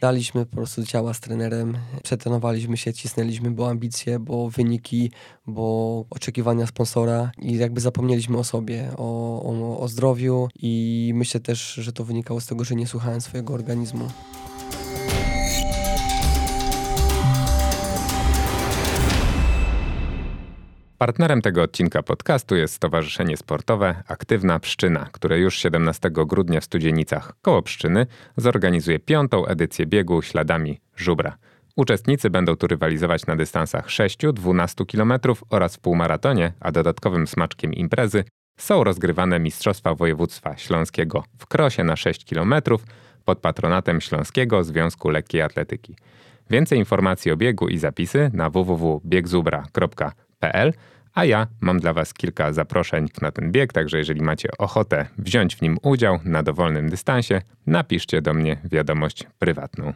daliśmy po prostu ciała z trenerem, przetrenowaliśmy się, cisnęliśmy, bo ambicje, bo wyniki, bo oczekiwania sponsora i jakby zapomnieliśmy o sobie, o, o, o zdrowiu i myślę też, że to wynikało z tego, że nie słuchałem swojego organizmu. Partnerem tego odcinka podcastu jest Stowarzyszenie Sportowe Aktywna Pszczyna, które już 17 grudnia w Studzienicach koło Pszczyny zorganizuje piątą edycję biegu śladami żubra. Uczestnicy będą tu rywalizować na dystansach 6-12 km oraz w półmaratonie, a dodatkowym smaczkiem imprezy są rozgrywane Mistrzostwa Województwa Śląskiego w krosie na 6 km pod patronatem Śląskiego Związku Lekkiej Atletyki. Więcej informacji o biegu i zapisy na a ja mam dla Was kilka zaproszeń na ten bieg, także jeżeli macie ochotę wziąć w nim udział na dowolnym dystansie, napiszcie do mnie wiadomość prywatną.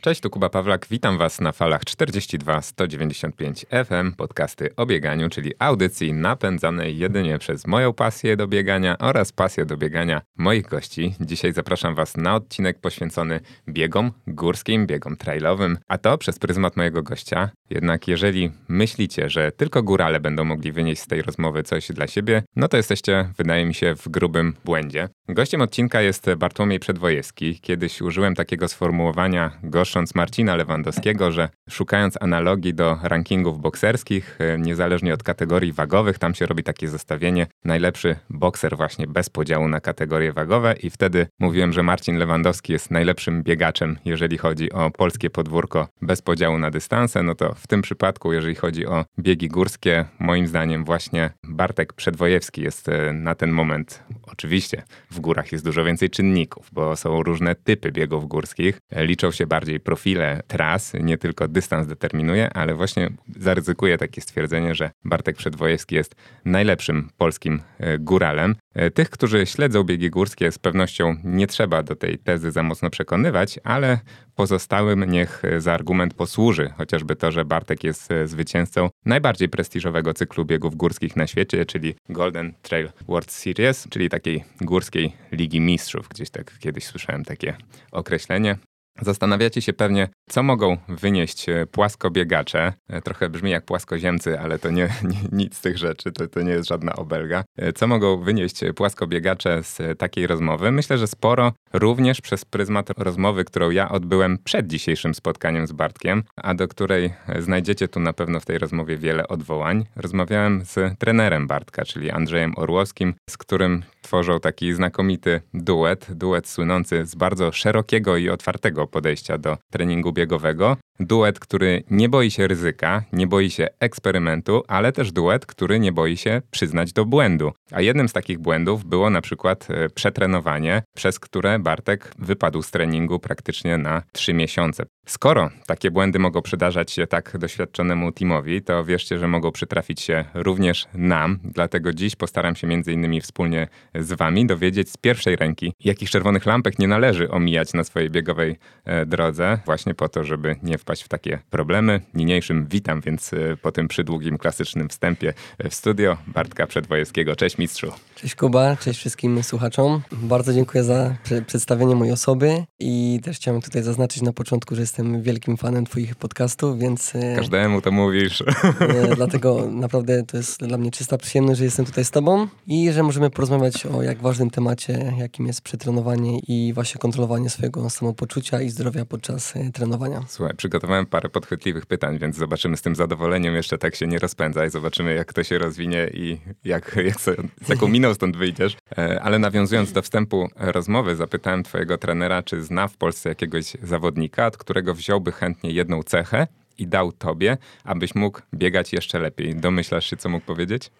Cześć, tu Kuba Pawlak. Witam Was na falach 42 195 FM, podcasty o bieganiu, czyli audycji napędzanej jedynie przez moją pasję do biegania oraz pasję do biegania moich gości. Dzisiaj zapraszam Was na odcinek poświęcony biegom górskim, biegom trailowym, a to przez pryzmat mojego gościa. Jednak jeżeli myślicie, że tylko górale będą mogli wynieść z tej rozmowy coś dla siebie, no to jesteście, wydaje mi się, w grubym błędzie. Gościem odcinka jest Bartłomiej Przedwojewski. Kiedyś użyłem takiego sformułowania gosząc Marcina Lewandowskiego, że szukając analogii do rankingów bokserskich, e, niezależnie od kategorii wagowych, tam się robi takie zestawienie najlepszy bokser właśnie bez podziału na kategorie wagowe i wtedy mówiłem, że Marcin Lewandowski jest najlepszym biegaczem, jeżeli chodzi o polskie podwórko bez podziału na dystanse, no to w tym przypadku, jeżeli chodzi o biegi górskie, moim zdaniem właśnie Bartek Przedwojewski jest e, na ten moment oczywiście w górach jest dużo więcej czynników, bo są różne typy biegów górskich. Liczą się bardziej profile tras, nie tylko dystans determinuje, ale właśnie zaryzykuję takie stwierdzenie, że Bartek Przedwojewski jest najlepszym polskim e, góralem. E, tych, którzy śledzą biegi górskie, z pewnością nie trzeba do tej tezy za mocno przekonywać, ale pozostałym niech za argument posłuży, chociażby to, że Bartek jest e, zwycięzcą najbardziej prestiżowego cyklu biegów górskich na świecie, czyli Golden Trail World Series, czyli takiej górskiej Ligi Mistrzów. Gdzieś tak kiedyś słyszałem takie określenie. Zastanawiacie się pewnie, co mogą wynieść e, płaskobiegacze. E, trochę brzmi jak płaskoziemcy, ale to nie, nie, nic z tych rzeczy, to, to nie jest żadna obelga. E, co mogą wynieść płaskobiegacze z takiej rozmowy? Myślę, że sporo, również przez pryzmat rozmowy, którą ja odbyłem przed dzisiejszym spotkaniem z Bartkiem, a do której znajdziecie tu na pewno w tej rozmowie wiele odwołań. Rozmawiałem z trenerem Bartka, czyli Andrzejem Orłowskim, z którym tworzą taki znakomity duet, duet słynący z bardzo szerokiego i otwartego podejścia do treningu biegowego. Duet, który nie boi się ryzyka, nie boi się eksperymentu, ale też duet, który nie boi się przyznać do błędu. A jednym z takich błędów było na przykład e, przetrenowanie, przez które Bartek wypadł z treningu praktycznie na trzy miesiące. Skoro takie błędy mogą przydarzać się tak doświadczonemu teamowi, to wierzcie, że mogą przytrafić się również nam. Dlatego dziś postaram się między innymi wspólnie z wami dowiedzieć z pierwszej ręki, jakich czerwonych lampek nie należy omijać na swojej biegowej e, drodze, właśnie po to, żeby nie wpaść w takie problemy. Niniejszym witam więc e, po tym przydługim, klasycznym wstępie w studio Bartka Przedwojewskiego. Cześć mistrzu. Cześć Kuba, cześć wszystkim słuchaczom. Bardzo dziękuję za przedstawienie mojej osoby i też chciałem tutaj zaznaczyć na początku, że jestem wielkim fanem twoich podcastów, więc... E, Każdemu to mówisz. Dlatego naprawdę to jest dla mnie czysta przyjemność, że jestem tutaj z tobą i że możemy porozmawiać o jak ważnym temacie, jakim jest przetrenowanie i właśnie kontrolowanie swojego samopoczucia i zdrowia podczas e, trenowania. Słuchaj, przygotowałem parę podchwytliwych pytań, więc zobaczymy z tym zadowoleniem. Jeszcze tak się nie rozpędzaj, zobaczymy jak to się rozwinie i jak, jak z jaką miną stąd wyjdziesz. E, ale nawiązując do wstępu rozmowy, zapytałem twojego trenera, czy zna w Polsce jakiegoś zawodnika, od którego wziąłby chętnie jedną cechę i dał tobie, abyś mógł biegać jeszcze lepiej. Domyślasz się, co mógł powiedzieć?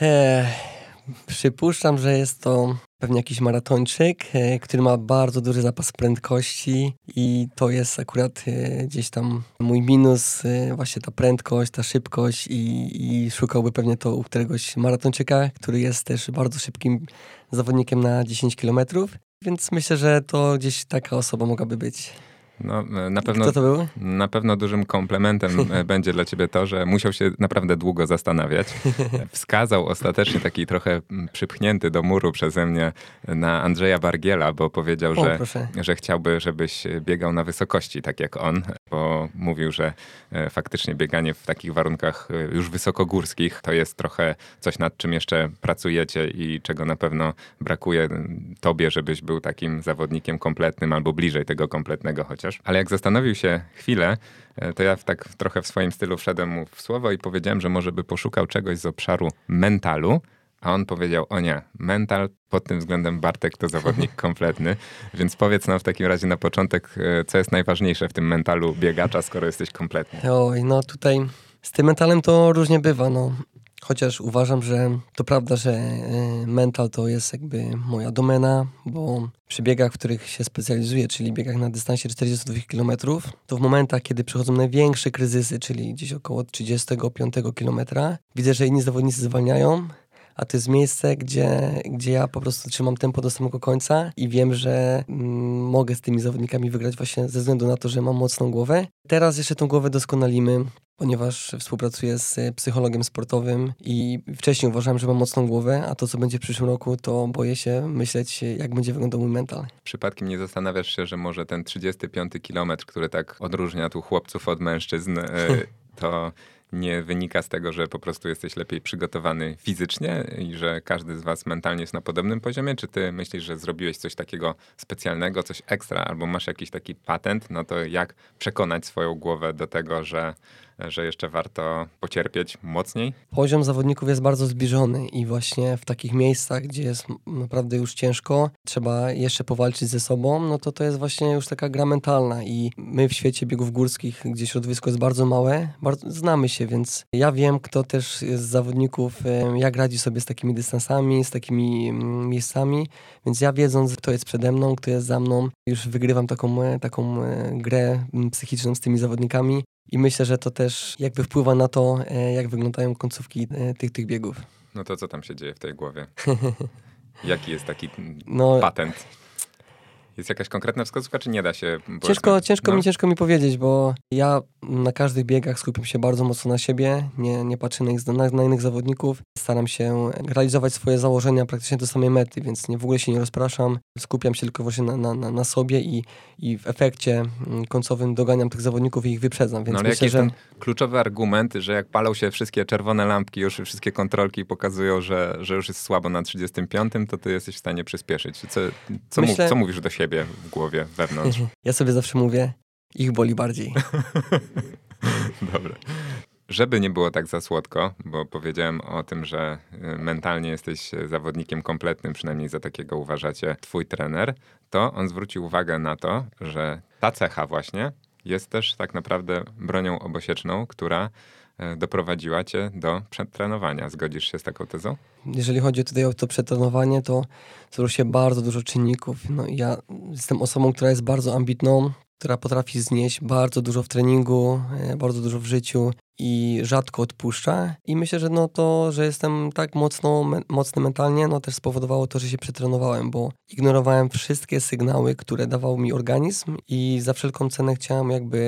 Eee, przypuszczam, że jest to pewnie jakiś maratończyk, e, który ma bardzo duży zapas prędkości i to jest akurat e, gdzieś tam mój minus, e, właśnie ta prędkość, ta szybkość i, i szukałby pewnie to u któregoś maratończyka, który jest też bardzo szybkim zawodnikiem na 10 km, więc myślę, że to gdzieś taka osoba mogłaby być. No, na pewno, Kto to był? Na pewno dużym komplementem będzie dla ciebie to, że musiał się naprawdę długo zastanawiać. Wskazał ostatecznie taki trochę przypchnięty do muru przeze mnie na Andrzeja Bargiela, bo powiedział, O, że, proszę. że chciałby, żebyś biegał na wysokości, tak jak on, bo mówił, że e, faktycznie bieganie w takich warunkach e, już wysokogórskich to jest trochę coś, nad czym jeszcze pracujecie i czego na pewno brakuje tobie, żebyś był takim zawodnikiem kompletnym albo bliżej tego kompletnego chociaż. Ale jak zastanowił się chwilę, e, to ja w tak trochę w swoim stylu wszedłem mu w słowo i powiedziałem, że może by poszukał czegoś z obszaru mentalu, a on powiedział, o nie, mental pod tym względem Bartek to zawodnik kompletny, więc powiedz nam w takim razie na początek, e, co jest najważniejsze w tym mentalu biegacza, skoro jesteś kompletny. Oj, no tutaj z tym mentalem to różnie bywa, no. Chociaż uważam, że to prawda, że y, mental to jest jakby moja domena, bo przy biegach, w których się specjalizuję, czyli biegach na dystansie 42 km, to w momentach, kiedy przychodzą największe kryzysy, czyli gdzieś około 35 km, widzę, że inni zawodnicy zwalniają, a to jest miejsce, gdzie, gdzie ja po prostu trzymam tempo do samego końca i wiem, że mm, mogę z tymi zawodnikami wygrać właśnie ze względu na to, że mam mocną głowę. Teraz jeszcze tą głowę doskonalimy, ponieważ współpracuję z psychologiem sportowym i wcześniej uważałem, że mam mocną głowę, a to, co będzie w przyszłym roku, to boję się myśleć, jak będzie wyglądał mój mental. Przypadkiem nie zastanawiasz się, że może ten 35 kilometr, który tak odróżnia tu chłopców od mężczyzn, e, to nie wynika z tego, że po prostu jesteś lepiej przygotowany fizycznie i że każdy z was mentalnie jest na podobnym poziomie? Czy ty myślisz, że zrobiłeś coś takiego specjalnego, coś ekstra, albo masz jakiś taki patent na to, jak przekonać swoją głowę do tego, że że jeszcze warto pocierpieć mocniej? Poziom zawodników jest bardzo zbliżony i właśnie w takich miejscach, gdzie jest naprawdę już ciężko, trzeba jeszcze powalczyć ze sobą, no to to jest właśnie już taka gra mentalna i my w świecie biegów górskich, gdzie środowisko jest bardzo małe, bardzo, znamy się, więc ja wiem, kto też z zawodników, jak radzi sobie z takimi dystansami, z takimi miejscami, więc ja wiedząc, kto jest przede mną, kto jest za mną, już wygrywam taką, e, taką e, grę psychiczną z tymi zawodnikami i myślę, że to też jakby wpływa na to, e, jak wyglądają końcówki e, tych, tych biegów. No to co tam się dzieje w tej głowie? Jaki jest taki no, patent? Jest jakaś konkretna wskazówka, czy nie da się? Ciężko, ciężko, no. mi, ciężko mi powiedzieć, bo ja na każdych biegach skupiam się bardzo mocno na siebie, nie, nie patrzę na, na, na, innych zawodników. Staram się realizować swoje założenia praktycznie do samej mety, więc nie, w ogóle się nie rozpraszam. Skupiam się tylko właśnie na, na, na sobie i, i w efekcie mm, końcowym doganiam tych zawodników i ich wyprzedzam. Więc no ale myślę, jaki że... jest ten kluczowy argument, że jak palą się wszystkie czerwone lampki, już wszystkie kontrolki pokazują, że, że już jest słabo na 35, to ty jesteś w stanie przyspieszyć. Co, co, myślę... co mówisz do siebie? Siebie w głowie, wewnątrz? Ja sobie zawsze mówię, ich boli bardziej. Dobra. Żeby nie było tak za słodko, bo powiedziałem o tym, że y, mentalnie jesteś zawodnikiem kompletnym, przynajmniej za takiego uważacie twój trener, to on zwrócił uwagę na to, że ta cecha właśnie jest też tak naprawdę bronią obosieczną, która doprowadziła cię do przetrenowania. Zgodzisz się z taką tezą? Jeżeli chodzi tutaj o to przetrenowanie, to złoży się bardzo dużo czynników. No, ja jestem osobą, która jest bardzo ambitną, która potrafi znieść bardzo dużo w treningu, e, bardzo dużo w życiu i rzadko odpuszcza. I myślę, że no to, że jestem tak mocno, me, mocny mentalnie, no też spowodowało to, że się przetrenowałem, bo ignorowałem wszystkie sygnały, które dawał mi organizm i za wszelką cenę chciałem jakby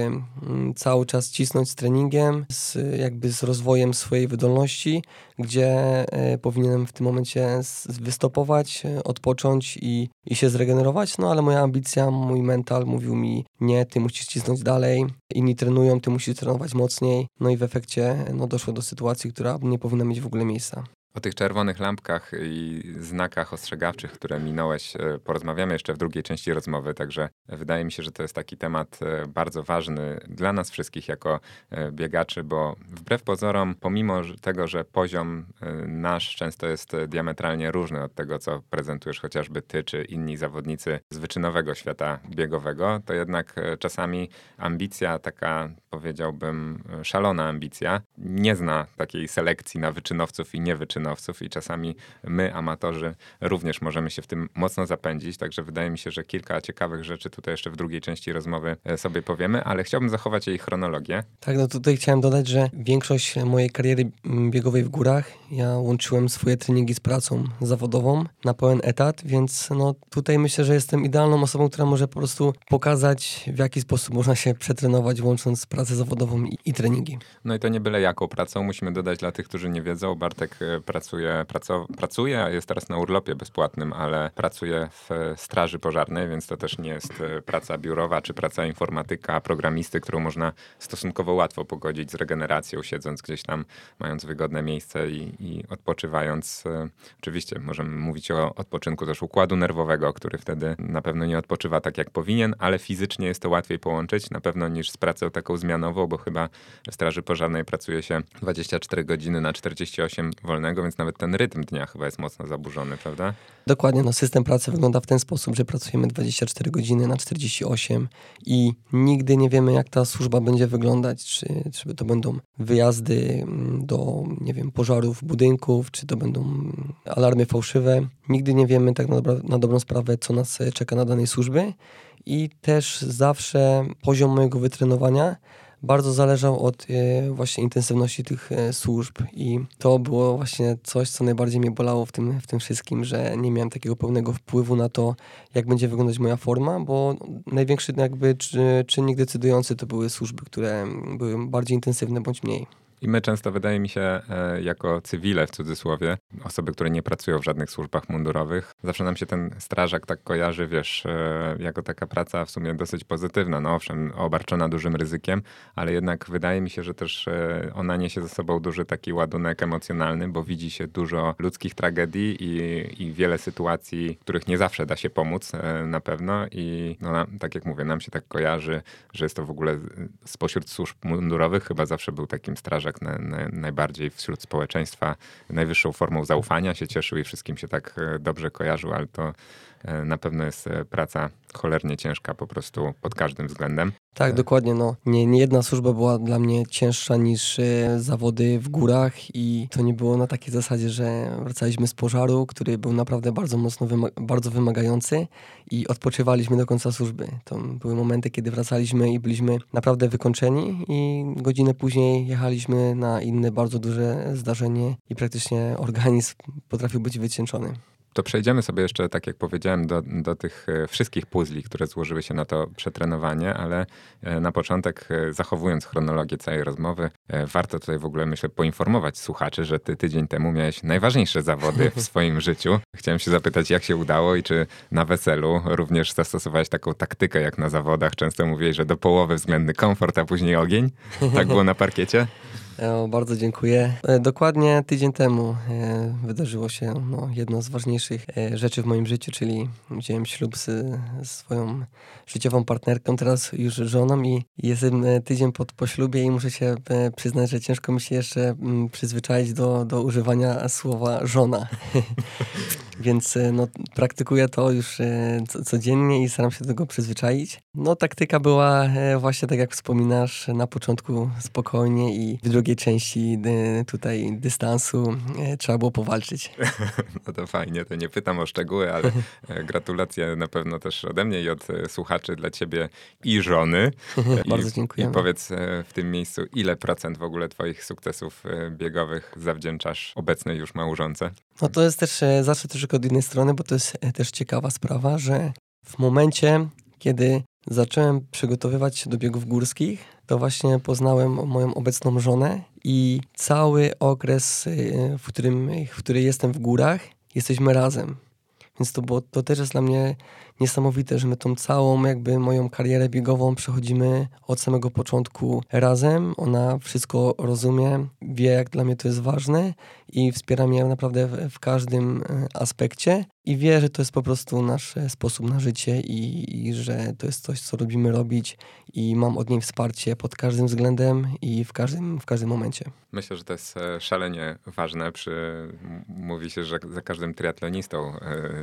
mm, cały czas cisnąć z treningiem, z, jakby z rozwojem swojej wydolności, gdzie e, powinienem w tym momencie wystopować, e, odpocząć i, i się zregenerować, no ale moja ambicja, mój mental mówił mi nie, ty musisz cisnąć dalej, inni trenują, ty musisz trenować mocniej, no i w efekcie no, doszło do sytuacji, która nie powinna mieć w ogóle miejsca. O tych czerwonych lampkach i znakach ostrzegawczych, które minąłeś, e, porozmawiamy jeszcze w drugiej części rozmowy. Także wydaje mi się, że to jest taki temat e, bardzo ważny dla nas wszystkich jako e, biegaczy, bo wbrew pozorom, pomimo tego, że poziom nasz często jest diametralnie różny od tego, co prezentujesz chociażby ty czy inni zawodnicy z wyczynowego świata biegowego, to jednak czasami ambicja, taka powiedziałbym szalona ambicja, nie zna takiej selekcji na wyczynowców i niewyczynowców i czasami my, amatorzy, również możemy się w tym mocno zapędzić, także wydaje mi się, że kilka ciekawych rzeczy tutaj jeszcze w drugiej części rozmowy e, sobie powiemy, ale chciałbym zachować jej chronologię. Tak, no tutaj chciałem dodać, że większość mojej kariery biegowej w górach ja łączyłem swoje treningi z pracą zawodową na pełen etat, więc no tutaj myślę, że jestem idealną osobą, która może po prostu pokazać, w jaki sposób można się przetrenować, łącząc pracę zawodową i, i treningi. No i to nie byle jaką pracą, musimy dodać dla tych, którzy nie wiedzą, Bartek e, pracuje, praco, pracuje, jest teraz na urlopie bezpłatnym, ale pracuje w straży pożarnej, więc to też nie jest e, praca biurowa czy praca informatyka, programisty, którą można stosunkowo łatwo pogodzić z regeneracją, siedząc gdzieś tam, mając wygodne miejsce i, i odpoczywając. E, oczywiście możemy mówić o odpoczynku też układu nerwowego, który wtedy na pewno nie odpoczywa tak jak powinien, ale fizycznie jest to łatwiej połączyć na pewno niż z pracą taką zmianową, bo chyba w Straży Pożarnej pracuje się 24 godziny na 48 wolnego, więc nawet ten rytm dnia chyba jest mocno zaburzony, prawda? Dokładnie, no system pracy wygląda w ten sposób, że pracujemy 24 godziny na 48 i nigdy nie wiemy, jak ta służba będzie wyglądać, czy, czy to będą wyjazdy mm, do, nie wiem, pożarów budynków, czy to będą alarmy fałszywe. Nigdy nie wiemy tak na, dobra, na dobrą sprawę, co nas czeka na danej służbie i też zawsze poziom mojego wytrenowania bardzo zależał od e, właśnie intensywności tych e, służb i to było właśnie coś, co najbardziej mnie bolało w tym, w tym wszystkim, że nie miałem takiego pełnego wpływu na to, jak będzie wyglądać moja forma, bo największy jakby czynnik decydujący to były służby, które były bardziej intensywne bądź mniej. I my często, wydaje mi się, e, jako cywile w cudzysłowie, osoby, które nie pracują w żadnych służbach mundurowych, zawsze nam się ten strażak tak kojarzy, wiesz, e, jako taka praca w sumie dosyć pozytywna. No owszem, obarczona dużym ryzykiem, ale jednak wydaje mi się, że też e, ona niesie ze sobą duży taki ładunek emocjonalny, bo widzi się dużo ludzkich tragedii i, i wiele sytuacji, których nie zawsze da się pomóc na pewno. I no, tak jak mówię, nam się tak kojarzy, że jest to w ogóle spośród służb mundurowych chyba zawsze był takim strażak na, na, najbardziej wśród społeczeństwa najwyższą formą zaufania się cieszył i wszystkim się tak e, dobrze kojarzył, ale to na pewno jest e, praca cholernie ciężka po prostu pod każdym względem. Tak, dokładnie. No. Nie, nie jedna służba była dla mnie cięższa niż zawody w górach i to nie było na takiej zasadzie, że wracaliśmy z pożaru, który był naprawdę bardzo mocno, wyma bardzo wymagający i odpoczywaliśmy do końca służby. To były momenty, kiedy wracaliśmy i byliśmy naprawdę wykończeni i godzinę później jechaliśmy na inne bardzo duże zdarzenie i praktycznie organizm potrafił być wycieńczony. To przejdziemy sobie jeszcze, tak jak powiedziałem, do, do tych e, wszystkich puzli, które złożyły się na to przetrenowanie, ale e, na początek, e, zachowując chronologię całej rozmowy, warto tutaj w ogóle, myślę, poinformować słuchaczy, że ty tydzień temu miałeś najważniejsze zawody w swoim życiu. Chciałem się zapytać, jak się udało i czy na weselu również zastosowałeś taką taktykę jak na zawodach. Często mówiłeś, że do połowy względny komfort, a później ogień. Tak było na parkiecie? O, bardzo dziękuję. E, dokładnie tydzień temu e, wydarzyło się no, jedno z ważniejszych e, rzeczy w moim życiu, czyli wziąłem ślub z, z swoją życiową partnerką, teraz już żoną i jestem tydzień pod poślubie i muszę się przyznać, że ciężko mi się jeszcze mm, przyzwyczaić do, do używania słowa żona. Więc no, praktykuję to już codziennie i staram się do tego przyzwyczaić. No taktyka była właśnie tak jak wspominasz, na początku spokojnie i w drugiej części y, tutaj dystansu y, trzeba było powalczyć. No to fajnie, to nie pytam o szczegóły, ale e, gratulacje na pewno też ode mnie i od e, słuchaczy dla ciebie i żony. Bardzo dziękuję. I powiedz e, w tym miejscu, ile procent w ogóle twoich sukcesów biegowych zawdzięczasz obecnej już małżonce? No to jest też, zawsze też od innej strony, bo to jest też ciekawa sprawa, że w momencie, kiedy zacząłem przygotowywać się do biegów górskich, to właśnie poznałem moją obecną żonę i cały okres, y, w którym, w którym jestem w górach, jesteśmy razem. Więc to, było, to też jest dla mnie niesamowite, że my tą całą jakby moją karierę biegową przechodzimy od samego początku razem. Ona wszystko rozumie, wie jak dla mnie to jest ważne i wspiera mnie naprawdę w, w każdym e, aspekcie i wie, że to jest po prostu nasz e, sposób na życie i, i, że to jest coś, co lubimy robić i mam od niej wsparcie pod każdym względem i w każdym, w każdym momencie. Myślę, że to jest e, szalenie ważne. Przy, mówi się, że za każdym triatlonistą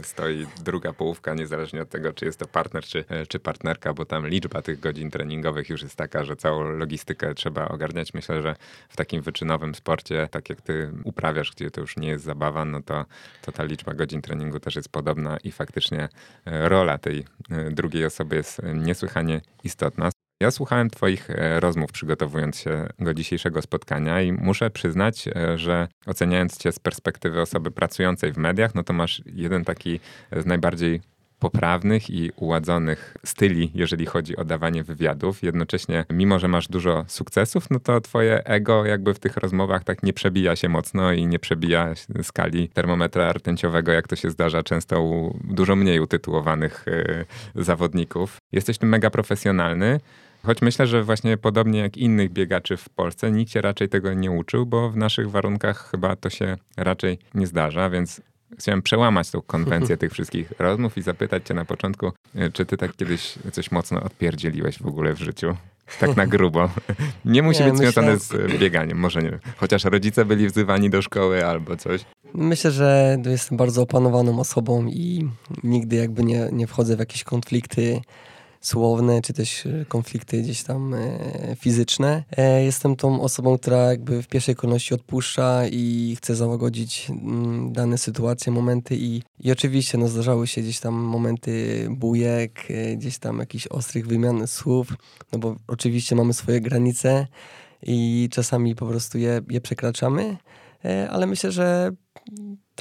stoi druga połówka, niezależnie od tego, czy jest to partner, czy, czy partnerka, bo tam liczba tych godzin treningowych już jest taka, że całą logistykę trzeba ogarniać. Myślę, że w takim wyczynowym sporcie, tak jak ty uprawiasz, gdzie to już nie jest zabawa, no to, to ta liczba godzin treningu też jest podobna i faktycznie e, rola tej e, drugiej osoby jest niesłychanie istotna. Ja słuchałem Twoich e, rozmów, przygotowując się do dzisiejszego spotkania, i muszę przyznać, że oceniając Cię z perspektywy osoby pracującej w mediach, no to masz jeden taki z najbardziej poprawnych i uładzonych styli, jeżeli chodzi o dawanie wywiadów. Jednocześnie, mimo że masz dużo sukcesów, no to twoje ego jakby w tych rozmowach tak nie przebija się mocno i nie przebija skali termometra rtęciowego, jak to się zdarza często u dużo mniej utytułowanych yy, zawodników. Jesteś tym mega profesjonalny. Choć myślę, że właśnie podobnie jak innych biegaczy w Polsce, nikt się raczej tego nie uczył, bo w naszych warunkach chyba to się raczej nie zdarza, więc Chciałem przełamać tą konwencję tych wszystkich rozmów i zapytać cię na początku, e, czy ty tak kiedyś coś mocno odpierdzieliłeś w ogóle w życiu? Tak na grubo. Nie musi nie, być związane z bieganiem, może nie. Chociaż rodzice byli wzywani do szkoły albo coś. Myślę, że jestem bardzo opanowaną osobą i nigdy jakby nie, nie wchodzę w jakieś konflikty słowne, czy też e, konflikty gdzieś tam e, fizyczne. E, jestem tą osobą, która jakby w pierwszej kolejności odpuszcza i chce załagodzić mm, dane sytuacje, momenty i, i oczywiście no, zdarzały się gdzieś tam momenty bujek, gdzieś tam jakichś ostrych wymian słów, no bo oczywiście mamy swoje granice i czasami po prostu je, je przekraczamy, ale myślę, że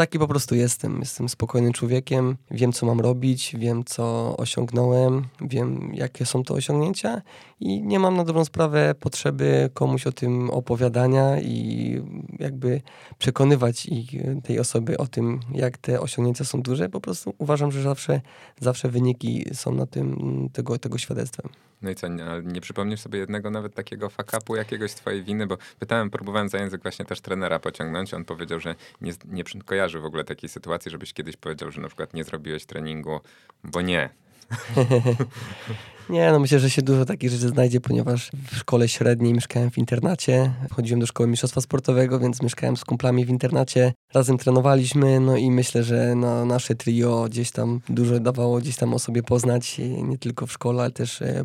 taki po prostu jestem. Jestem spokojnym człowiekiem, wiem co mam robić, wiem co osiągnąłem, wiem jakie są to osiągnięcia i nie mam na dobrą sprawę potrzeby komuś o tym opowiadania i jakby przekonywać ich, tej osoby o tym, jak te osiągnięcia są duże. Po prostu uważam, że zawsze, zawsze wyniki są na tym tego, tego świadectwem. No i co, nie, nie przypomnisz sobie jednego nawet takiego fakapu, jakiegoś z twojej winy? Bo pytałem, próbowałem za język właśnie też trenera pociągnąć. On powiedział, że nie, nie kojarzy w ogóle takiej sytuacji, żebyś kiedyś powiedział, że na przykład nie zrobiłeś treningu, bo nie. nie, no myślę, że się dużo takich rzeczy znajdzie, ponieważ w szkole średniej mieszkałem w internacie. Chodziłem do szkoły mistrzostwa sportowego, więc mieszkałem z kumplami w internacie. Razem trenowaliśmy, no i myślę, że no, nasze trio gdzieś tam dużo dawało gdzieś tam o sobie poznać, nie tylko w szkole, ale też e,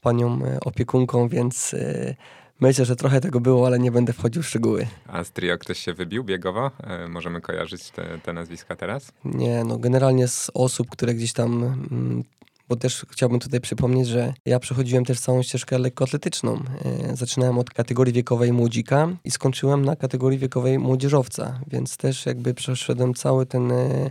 panią e, opiekunką, więc e, Myślę, że trochę tego było, ale nie będę wchodził w szczegóły. A z trio ktoś się wybił biegowo? E, możemy kojarzyć te, te, nazwiska teraz? Nie, no generalnie z osób, które gdzieś tam... Mm, bo też chciałbym tutaj przypomnieć, że ja przechodziłem też całą ścieżkę lekkoatletyczną. E, zaczynałem od kategorii wiekowej młodzika i skończyłem na kategorii wiekowej młodzieżowca, więc też jakby przeszedłem cały ten e,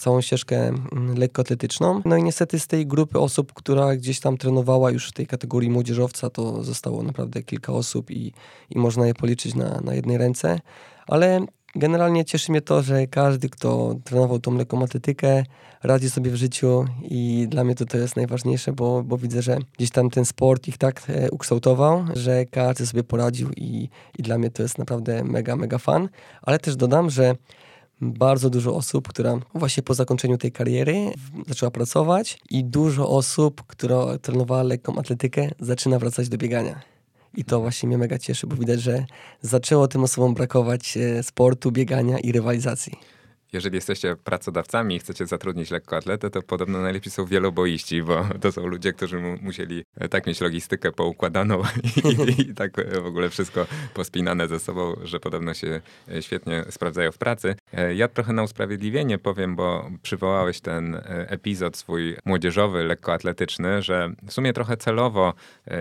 całą ścieżkę mm, lekkoatletyczną. No i niestety z tej grupy osób, która gdzieś tam trenowała już w tej kategorii młodzieżowca, to zostało naprawdę kilka osób i, i można je policzyć na, na jednej ręce. Ale generalnie cieszy mnie to, że każdy, kto trenował tą lekką atletykę, radzi sobie w życiu i dla mnie to, to jest najważniejsze, bo, bo widzę, że gdzieś tam ten sport ich tak e, ukształtował, że każdy sobie poradził i, i dla mnie to jest naprawdę mega, mega fan. Ale też dodam, że bardzo dużo osób, która właśnie po zakończeniu tej kariery zaczęła pracować i dużo osób, która trenowała lekką atletykę, zaczyna wracać do biegania. I to właśnie mnie mega cieszy, bo widać, że zaczęło tym osobom brakować e, sportu, biegania i rywalizacji jeżeli jesteście pracodawcami i chcecie zatrudnić lekkoatletę, to podobno najlepiej są wieloboiści, bo to są ludzie, którzy mu musieli e, tak mieć logistykę poukładaną i, i, tak e, w ogóle wszystko pospinane ze sobą, że podobno się e, świetnie sprawdzają w pracy. Ja trochę na usprawiedliwienie powiem, bo przywołałeś ten epizod swój młodzieżowy, lekkoatletyczny, że w sumie trochę celowo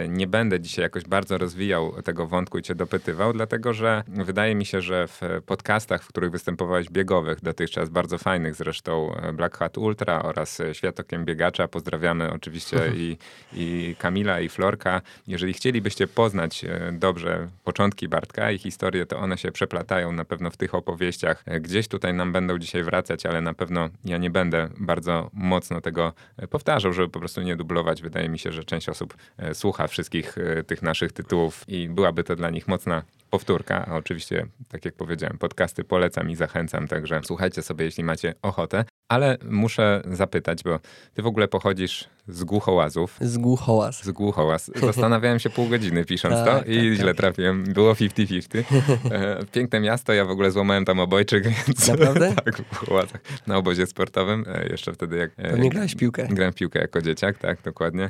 nie będę dzisiaj jakoś bardzo rozwijał tego wątku i cię dopytywał, dlatego że wydaje mi się, że w podcastach, w których występowałeś biegowych, dotychczas bardzo fajnych, zresztą e, Black Hat Ultra oraz e, Światokiem Biegacza. Pozdrawiamy oczywiście i, i Kamila, i Florka. Jeżeli chcielibyście poznać e, dobrze początki Bartka i historię, to one się przeplatają na pewno w tych opowieściach. Gdzieś tutaj nam będą dzisiaj wracać, ale na pewno ja nie będę bardzo mocno tego powtarzał, żeby po prostu nie dublować. Wydaje mi się, że część osób słucha wszystkich tych naszych tytułów i byłaby to dla nich mocna powtórka, a oczywiście, tak jak powiedziałem, podcasty polecam i zachęcam, także słuchajcie sobie, jeśli macie ochotę. Ale muszę zapytać, bo ty w ogóle pochodzisz z Głuchołazów. Z Głuchołaz. Z Głuchołaz. Zastanawiałem się pół godziny pisząc Tak, to tak, i tak. źle trafiłem. Było 50-50. E, Piękne miasto, ja w ogóle złamałem tam obojczyk, więc... Naprawdę? tak, w Głuchołazach. Na obozie sportowym. e, Jeszcze wtedy jak... e, Pewnie grałeś w piłkę. Grałem w piłkę jako dzieciak, tak, dokładnie.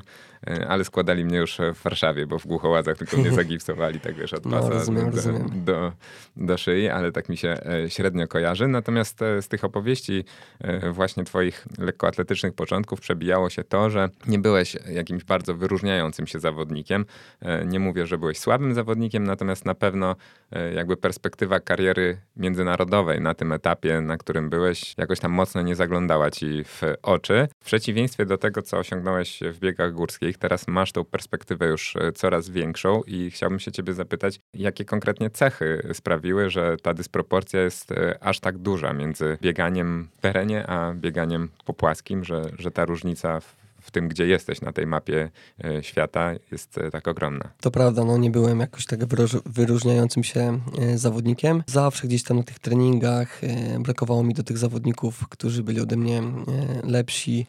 Ale składali mnie już w Warszawie, bo w Głuchołazach tylko mnie zagipsowali, tak wiesz, od No, pasa rozumiem, do, rozumiem. Do, do szyi, ale tak mi się średnio kojarzy. Natomiast z tych opowieści właśnie twoich lekkoatletycznych początków przebijało się to, że nie byłeś jakimś bardzo wyróżniającym się zawodnikiem. E, Nie mówię, że byłeś słabym zawodnikiem, natomiast na pewno jakby perspektywa kariery międzynarodowej na tym etapie, na którym byłeś, jakoś tam mocno nie zaglądała ci w oczy. W przeciwieństwie do tego, co osiągnąłeś w biegach górskich, teraz masz tą perspektywę już e, coraz większą i chciałbym się ciebie zapytać, jakie konkretnie cechy sprawiły, że ta dysproporcja jest e, aż tak duża między bieganiem w terenie, a bieganiem po płaskim, że, że ta różnica w, w tym, gdzie jesteś na tej mapie e, świata jest e, tak ogromna. To prawda, no nie byłem jakoś tak wyróż- wyróżniającym się e, zawodnikiem. Zawsze gdzieś tam na tych treningach brakowało mi do tych zawodników, którzy byli ode mnie lepsi.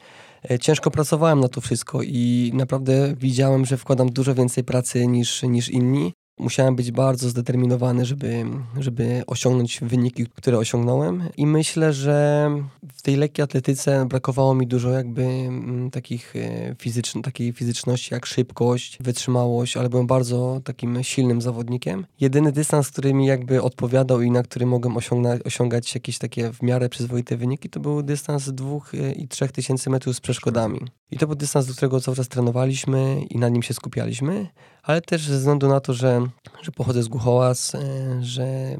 Ciężko pracowałem na to wszystko i naprawdę widziałem, że wkładam dużo więcej pracy niż, niż inni. Musiałem być bardzo zdeterminowany, żeby, żeby osiągnąć wyniki, które osiągnąłem. I myślę, że w tej lekkiej atletyce brakowało mi dużo jakby mm, takich e, fizyczn, takiej fizyczności jak szybkość, wytrzymałość, ale byłem bardzo takim silnym zawodnikiem. Jedyny dystans, który mi jakby odpowiadał i na który mogłem osiągać jakieś takie w miarę przyzwoite wyniki, to był dystans dwóch e, i trzech tysięcy metrów z przeszkodami. I to był dystans, do którego cały czas trenowaliśmy i na nim się skupialiśmy, ale też ze względu na to, że, że pochodzę z Głuchołaz, e, że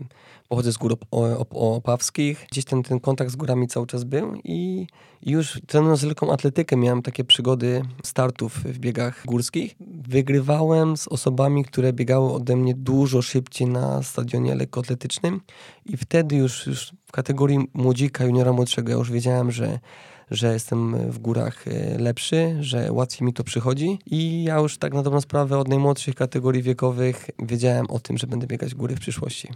pochodzę z gór op- op- opawskich, gdzieś ten, ten kontakt z górami cały czas był i i już trenując lekką atletykę miałem takie przygody startów w biegach górskich. Wygrywałem z osobami, które biegały ode mnie dużo szybciej na stadionie lekkoatletycznym i wtedy już, już w kategorii młodzika, juniora młodszego ja już wiedziałem, że że jestem w górach e, lepszy, że łatwiej mi to przychodzi i ja już tak na dobrą sprawę od najmłodszych kategorii wiekowych wiedziałem o tym, że będę biegać góry w przyszłości.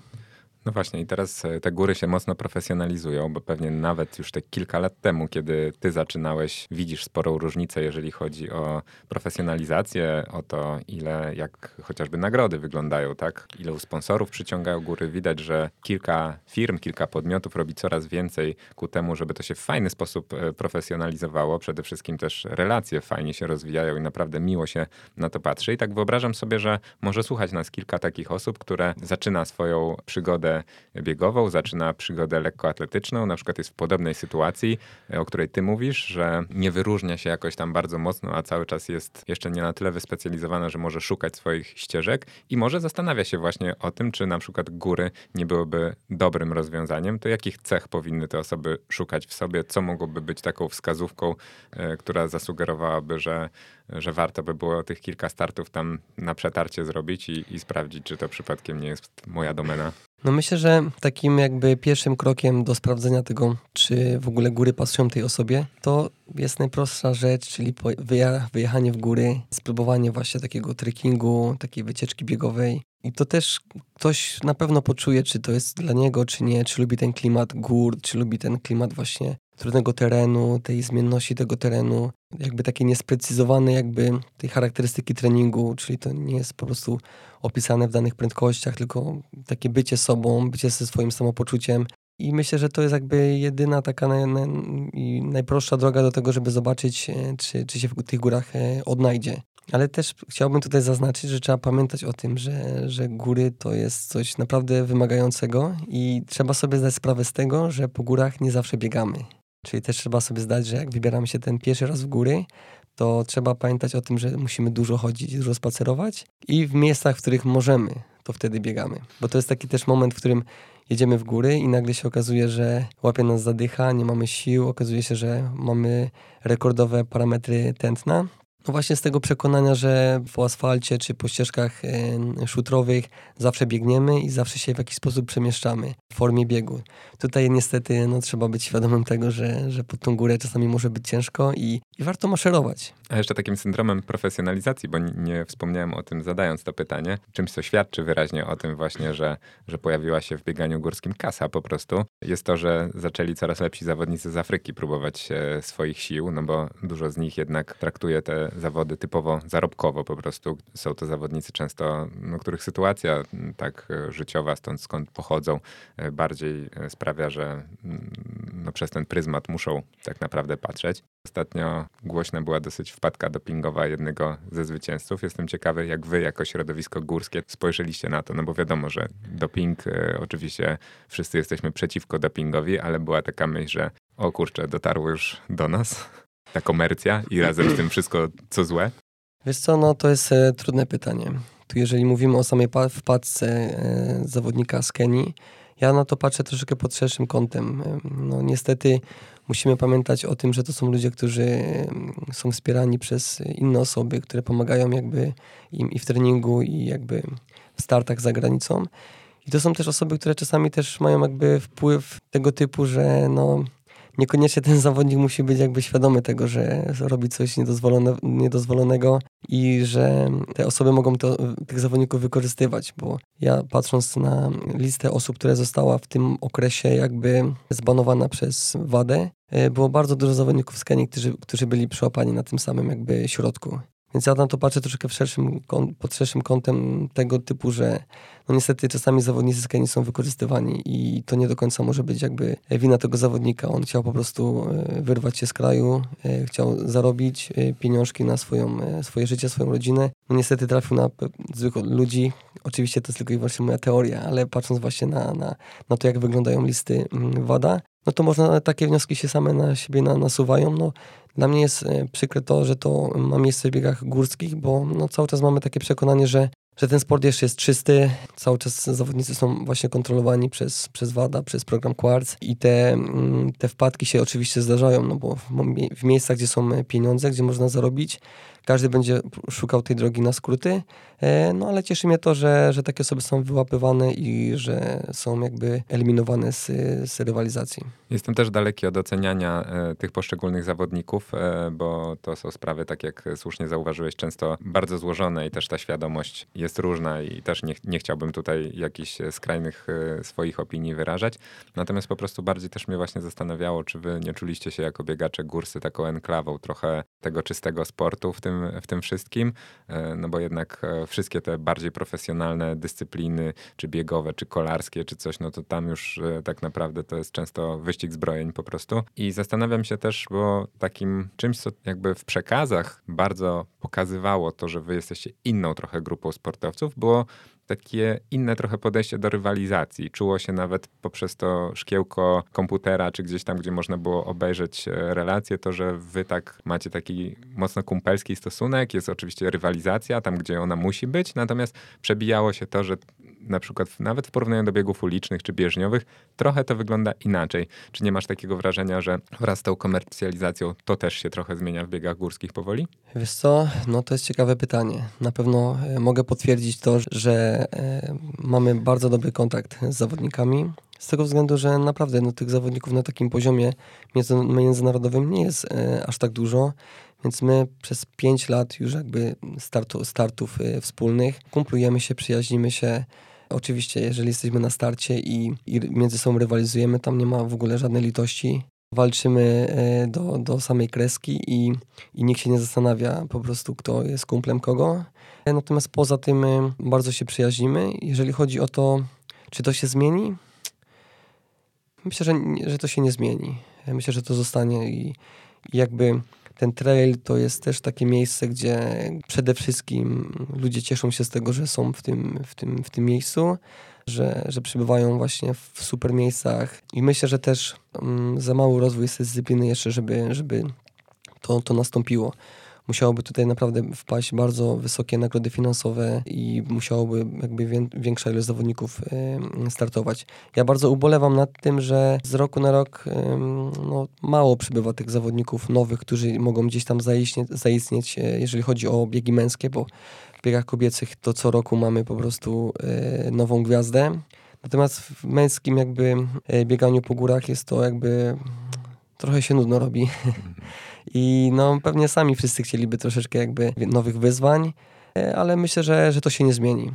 No właśnie, i teraz e, te góry się mocno profesjonalizują, bo pewnie nawet już te kilka lat temu, kiedy ty zaczynałeś, widzisz sporą różnicę, jeżeli chodzi o profesjonalizację, o to, ile, jak chociażby nagrody wyglądają, tak? Ilu sponsorów przyciągają góry. Widać, że kilka firm, kilka podmiotów robi coraz więcej ku temu, żeby to się w fajny sposób e, profesjonalizowało. Przede wszystkim też relacje fajnie się rozwijają i naprawdę miło się na to patrzy. I tak wyobrażam sobie, że może słuchać nas kilka takich osób, które zaczyna swoją przygodę biegową, zaczyna przygodę lekkoatletyczną, na przykład jest w podobnej sytuacji, e, o której ty mówisz, że nie wyróżnia się jakoś tam bardzo mocno, a cały czas jest jeszcze nie na tyle wyspecjalizowana, że może szukać swoich ścieżek i może zastanawia się właśnie o tym, czy na przykład góry nie byłyby dobrym rozwiązaniem, to jakich cech powinny te osoby szukać w sobie, co mogłoby być taką wskazówką, e, która zasugerowałaby, że, że warto by było tych kilka startów tam na przetarcie zrobić i, i sprawdzić, czy to przypadkiem nie jest moja domena. No myślę, że takim jakby pierwszym krokiem do sprawdzenia tego, czy w ogóle góry pasują tej osobie, to jest najprostsza rzecz, czyli wyjechanie w góry, spróbowanie właśnie takiego trekkingu, takiej wycieczki biegowej. I to też ktoś na pewno poczuje, czy to jest dla niego, czy nie, czy lubi ten klimat gór, czy lubi ten klimat właśnie trudnego terenu, tej zmienności tego terenu, jakby takie niesprecyzowane jakby tej charakterystyki treningu, czyli to nie jest po prostu opisane w danych prędkościach, tylko takie bycie sobą, bycie ze swoim samopoczuciem. I myślę, że to jest jakby jedyna taka naj, naj, najprostsza droga do tego, żeby zobaczyć, e, czy, czy się w tych górach e, odnajdzie. Ale też chciałbym tutaj zaznaczyć, że trzeba pamiętać o tym, że, że góry to jest coś naprawdę wymagającego i trzeba sobie zdać sprawę z tego, że po górach nie zawsze biegamy. Czyli też trzeba sobie zdać, że jak wybieramy się ten pierwszy raz w góry, to trzeba pamiętać o tym, że musimy dużo chodzić, dużo spacerować i w miejscach, w których możemy, to wtedy biegamy. Bo to jest taki też moment, w którym jedziemy w góry i nagle się okazuje, że łapie nas zadycha, nie mamy sił, okazuje się, że mamy rekordowe parametry tętna No właśnie z tego przekonania, że po asfalcie czy po ścieżkach e, szutrowych zawsze biegniemy i zawsze się w jakiś sposób przemieszczamy w formie biegu. Tutaj niestety no, trzeba być świadomym tego, że, że pod tą górę czasami może być ciężko i, i warto maszerować. A jeszcze takim syndromem profesjonalizacji, bo nie wspomniałem o tym zadając to pytanie, czymś co świadczy wyraźnie o tym właśnie, że, że pojawiła się w bieganiu górskim kasa po prostu, jest to, że zaczęli coraz lepsi zawodnicy z Afryki próbować swoich sił, no bo dużo z nich jednak traktuje te zawody typowo zarobkowo po prostu. Są to zawodnicy często, no, których sytuacja tak życiowa, stąd skąd pochodzą, bardziej sprawia, że no, przez ten pryzmat muszą tak naprawdę patrzeć. Ostatnio głośna była dosyć wpadka dopingowa jednego ze zwycięzców. Jestem ciekawy, jak wy jako środowisko górskie spojrzeliście na to, no bo wiadomo, że doping, e, oczywiście wszyscy jesteśmy przeciwko dopingowi, ale była taka myśl, że o kurczę, dotarło już do nas ta komercja i razem z tym wszystko, co złe. Wiesz co, no to jest e, trudne pytanie. Tu jeżeli mówimy o samej wpadce e, zawodnika z Kenii, ja na to patrzę troszeczkę pod szerszym kątem. No niestety musimy pamiętać o tym, że to są ludzie, którzy są wspierani przez inne osoby, które pomagają jakby im i w treningu, i jakby w startach za granicą. I to są też osoby, które czasami też mają jakby wpływ tego typu, że no niekoniecznie ten zawodnik musi być jakby świadomy tego, że robi coś niedozwolone, niedozwolonego i że te osoby mogą to, tych zawodników wykorzystywać, bo ja patrząc na listę osób, która została w tym okresie jakby zbanowana przez WADę, e, było bardzo dużo zawodników z Kenii, którzy, którzy byli przyłapani na tym samym jakby środku. Więc ja na to patrzę troszeczkę w szerszym, pod szerszym kątem tego typu, że no niestety czasami zawodnicy z są wykorzystywani i to nie do końca może być jakby wina tego zawodnika. On chciał po prostu e, wyrwać się z kraju, e, chciał zarobić e, pieniążki na swoją, swoje życie, swoją rodzinę. No niestety trafił na zwykłych ludzi. Oczywiście to jest tylko i wyłącznie moja teoria, ale patrząc właśnie na, na, na to, jak wyglądają listy mm, WADA, no to można, takie wnioski się same na siebie na, nasuwają. No, dla mnie jest przykre to, że to ma miejsce w biegach górskich, bo no, cały czas mamy takie przekonanie, że że ten sport jeszcze jest czysty. Cały czas zawodnicy są właśnie kontrolowani przez, przez WADA, przez program Quartz i te, mm, te wpadki się oczywiście zdarzają, no bo w, w miejscach, gdzie są pieniądze, gdzie można zarobić, każdy będzie szukał tej drogi na skróty, e, no ale cieszy mnie to, że, że takie osoby są wyłapywane i że są jakby eliminowane z, z rywalizacji. Jestem też daleki od oceniania e, tych poszczególnych zawodników, e, bo to są sprawy, tak jak słusznie zauważyłeś, często bardzo złożone i też ta świadomość jest różna i też nie, nie chciałbym tutaj jakichś skrajnych swoich opinii wyrażać. Natomiast po prostu bardziej też mnie właśnie zastanawiało, czy wy nie czuliście się jako biegacze górscy taką enklawą trochę tego czystego sportu w tym tym, w tym wszystkim, e, no bo jednak e, wszystkie te bardziej profesjonalne dyscypliny, czy biegowe, czy kolarskie, czy coś, no to tam już e, tak naprawdę to jest często wyścig zbrojeń po prostu. I zastanawiam się też, bo takim czymś, co jakby w przekazach bardzo pokazywało to, że wy jesteście inną trochę grupą sportowców, było takie inne trochę podejście do rywalizacji. Czuło się nawet poprzez to szkiełko komputera, czy gdzieś tam, gdzie można było obejrzeć e, relacje, to, że wy tak macie taki mocno kumpelski stosunek. Jest oczywiście rywalizacja tam, gdzie ona musi być, natomiast przebijało się to, że na przykład nawet w porównaniu do biegów ulicznych czy bieżniowych, trochę to wygląda inaczej. Czy nie masz takiego wrażenia, że wraz z tą komercjalizacją to też się trochę zmienia w biegach górskich powoli? Wiesz co, no to jest ciekawe pytanie. Na pewno e, mogę potwierdzić to, że e, mamy bardzo dobry kontakt z zawodnikami. Z tego względu, że naprawdę no, tych zawodników na takim poziomie międzynarodowym nie jest e, aż tak dużo. Więc my przez 5 lat już jakby startu, startów y, wspólnych kumplujemy się, przyjaźnimy się. Oczywiście, jeżeli jesteśmy na starcie i, i między sobą rywalizujemy, tam nie ma w ogóle żadnej litości. Walczymy y, do, do samej kreski i, i nikt się nie zastanawia po prostu, kto jest kumplem kogo. Natomiast poza tym y, bardzo się przyjaźnimy. Jeżeli chodzi o to, czy to się zmieni, myślę, że, że to się nie zmieni. Myślę, że to zostanie i, i jakby ten trail to jest też takie miejsce, gdzie przede wszystkim ludzie cieszą się z tego, że są w tym, w tym, w tym miejscu, że, że przybywają właśnie w super miejscach. I myślę, że też um, za mały rozwój jest dyscypliny jeszcze, żeby, żeby to, to nastąpiło. Musiałoby tutaj naprawdę wpaść bardzo wysokie nagrody finansowe i musiałoby jakby większa ilość zawodników startować. Ja bardzo ubolewam nad tym, że z roku na rok no, mało przybywa tych zawodników nowych, którzy mogą gdzieś tam zaistnieć, zaistnieć jeżeli chodzi o biegi męskie, bo w biegach kobiecych to co roku mamy po prostu e, nową gwiazdę. Natomiast w męskim jakby e, bieganiu po górach jest to jakby trochę się nudno robi. I no pewnie sami wszyscy chcieliby troszeczkę jakby nowych wyzwań, e, ale myślę, że, że to się nie zmieni.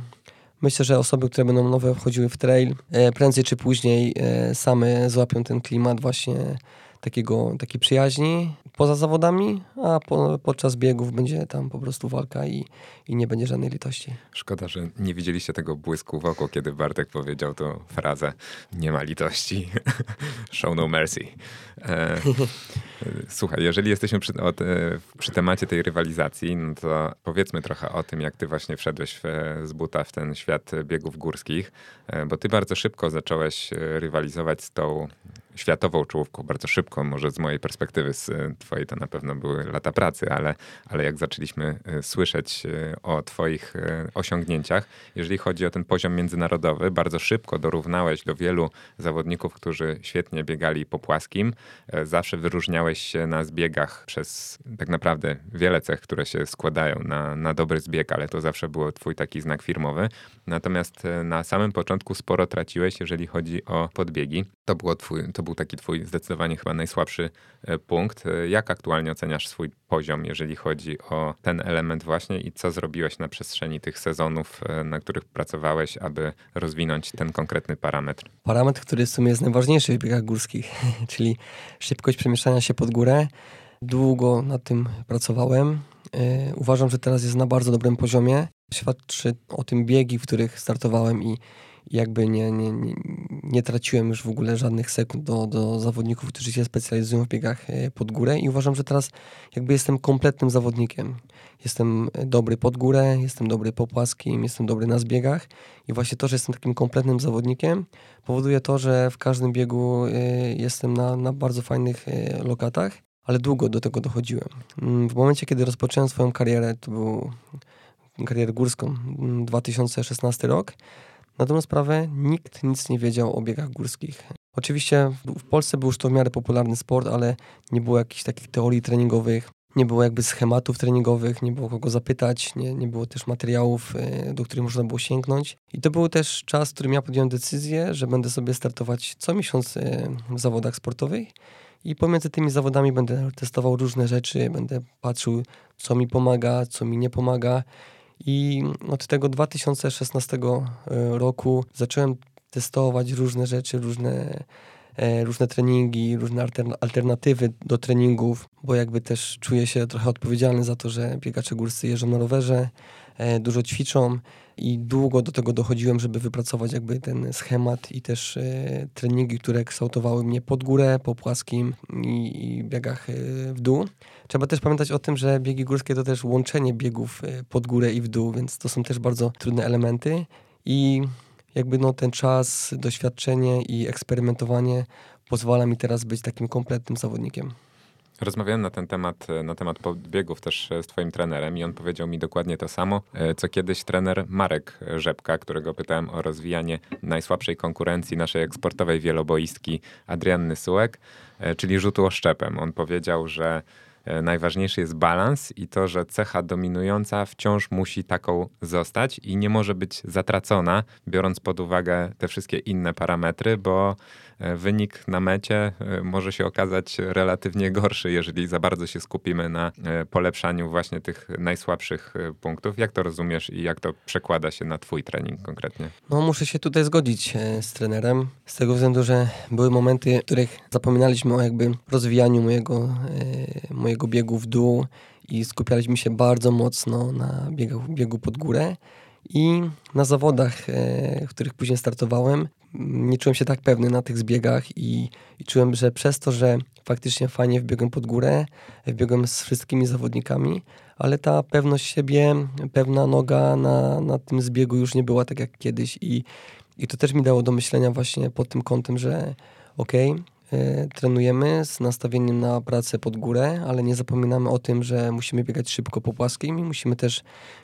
Myślę, że osoby, które będą nowe wchodziły w trail, prędzej czy później same złapią ten klimat właśnie takiego, takiej przyjaźni poza zawodami, a po, podczas biegów będzie tam po prostu walka i, i nie będzie żadnej litości. Szkoda, że nie widzieliście tego błysku w oko, kiedy Bartek powiedział tą frazę nie ma litości, show no mercy. E, słuchaj, jeżeli jesteśmy przy, o, przy temacie tej rywalizacji, no to powiedzmy trochę o tym, jak ty właśnie wszedłeś w, z buta w ten świat biegów górskich, e, bo ty bardzo szybko zacząłeś rywalizować z tą światową czołówką bardzo szybko, może z mojej perspektywy, z twojej to na pewno były lata pracy, ale, ale jak zaczęliśmy e, słyszeć e, o twoich e, osiągnięciach, jeżeli chodzi o ten poziom międzynarodowy, bardzo szybko dorównałeś do wielu zawodników, którzy świetnie biegali po płaskim. Zawsze wyróżniałeś się na zbiegach przez tak naprawdę wiele cech, które się składają na, na dobry zbieg, ale to zawsze było twój taki znak firmowy. Natomiast na samym początku sporo traciłeś, jeżeli chodzi o podbiegi. To, było twój, to był taki twój zdecydowanie chyba najsłabszy e, punkt. E, jak aktualnie oceniasz swój poziom, jeżeli chodzi o ten element właśnie i co zrobiłeś na przestrzeni tych sezonów, e, na których pracowałeś, aby rozwinąć ten konkretny parametr? Parametr, który w sumie jest najważniejszy w biegach górskich, czyli szybkość przemieszczania się pod górę. Długo nad tym pracowałem. Uważam, że teraz jest na bardzo dobrym poziomie. Świadczy o tym biegi, w których startowałem i jakby nie, nie, nie, traciłem już w ogóle żadnych sekund do, do zawodników, którzy się specjalizują w biegach e, pod górę i uważam, że teraz jakby jestem kompletnym zawodnikiem. Jestem dobry pod górę, jestem dobry po płaskim, jestem dobry na zbiegach i właśnie to, że jestem takim kompletnym zawodnikiem powoduje to, że w każdym biegu e, jestem na, na bardzo fajnych e, lokatach, ale długo do tego dochodziłem. Mm, w momencie, kiedy rozpocząłem swoją karierę, to był karierę górską, 2016 mm, rok, na dobrą sprawę nikt nic nie wiedział o biegach górskich. Oczywiście w Polsce był już to w miarę popularny sport, ale nie było jakichś takich teorii treningowych, nie było jakby schematów treningowych, nie było kogo zapytać, nie, nie było też materiałów, e, do których można było sięgnąć. I to był też czas, w którym ja podjąłem decyzję, że będę sobie startować co miesiąc e, w zawodach sportowych. I pomiędzy tymi zawodami będę testował różne rzeczy, będę patrzył, co mi pomaga, co mi nie pomaga. I od tego 2016 e, roku zacząłem testować różne rzeczy, różne, e, różne treningi, różne alternatywy do treningów, bo jakby też czuję się trochę odpowiedzialny za to, że biegacze górscy jeżdżą na rowerze, dużo ćwiczą i długo do tego dochodziłem, żeby wypracować jakby ten schemat i też treningi, które kształtowały mnie pod górę, po płaskim i, biegach w dół. Trzeba też pamiętać o tym, że biegi górskie to też łączenie biegów pod górę i w dół, więc to są też bardzo trudne elementy i jakby no ten czas, doświadczenie i eksperymentowanie pozwala mi teraz być takim kompletnym zawodnikiem. Rozmawiałem na ten temat, na temat podbiegów też z twoim trenerem i on powiedział mi dokładnie to samo, e, co kiedyś trener Marek Rzepka, którego pytałem o rozwijanie najsłabszej konkurencji naszej eksportowej wieloboistki Adrianny Sułek, e, czyli rzutu oszczepem. On powiedział, że E, najważniejszy jest balans i to, że cecha dominująca wciąż musi taką zostać i nie może być zatracona, biorąc pod uwagę te wszystkie inne parametry, bo E, wynik na mecie e, może się okazać relatywnie gorszy, jeżeli za bardzo się skupimy na e, polepszaniu właśnie tych najsłabszych punktów. Jak to rozumiesz i jak to przekłada się na twój trening konkretnie? No muszę się tutaj zgodzić z trenerem, z tego względu, że były momenty, w których zapominaliśmy o jakby rozwijaniu mojego, mojego biegu w dół i skupialiśmy się bardzo mocno na biegu, biegu pod górę. I na zawodach, w których później startowałem, nie czułem się tak pewny na tych zbiegach i, i czułem, że przez to, że faktycznie fajnie wbiegłem pod górę, wbiegłem z wszystkimi zawodnikami, ale ta pewność siebie, pewna noga na, na tym zbiegu już nie była tak jak kiedyś i, i to też mi dało do myślenia właśnie pod tym kątem, że okej, okay, e, trenujemy z nastawieniem na pracę pod górę, ale nie zapominamy o tym, że musimy biegać szybko po płaskim i musimy też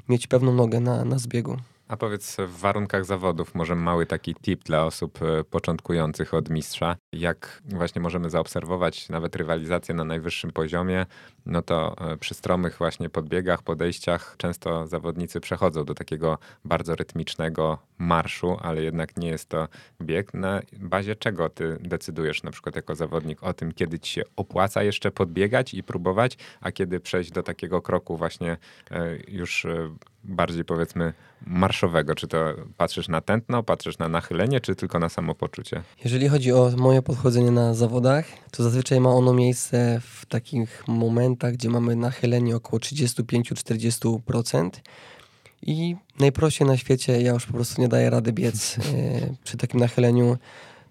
mieć pewną nogę na, na zbiegu. A powiedz w warunkach zawodów, może mały taki tip dla osób e, początkujących od mistrza, jak właśnie możemy zaobserwować nawet rywalizację na najwyższym poziomie, no to e, przy stromych właśnie podbiegach, podejściach często zawodnicy przechodzą do takiego bardzo rytmicznego marszu, ale jednak nie jest to bieg. Na bazie czego ty decydujesz na przykład jako zawodnik o tym, kiedy ci się opłaca jeszcze podbiegać i próbować, a kiedy przejść do takiego kroku właśnie e, już bardziej powiedzmy marszowego? Czy to patrzysz na tętno, patrzysz na nachylenie, czy tylko na samopoczucie? Jeżeli chodzi o moje podchodzenie na zawodach, to zazwyczaj ma ono miejsce w takich momentach, gdzie mamy nachylenie około 35-40%. I najprościej na świecie, ja już po prostu nie daję rady biec e, przy takim nachyleniu.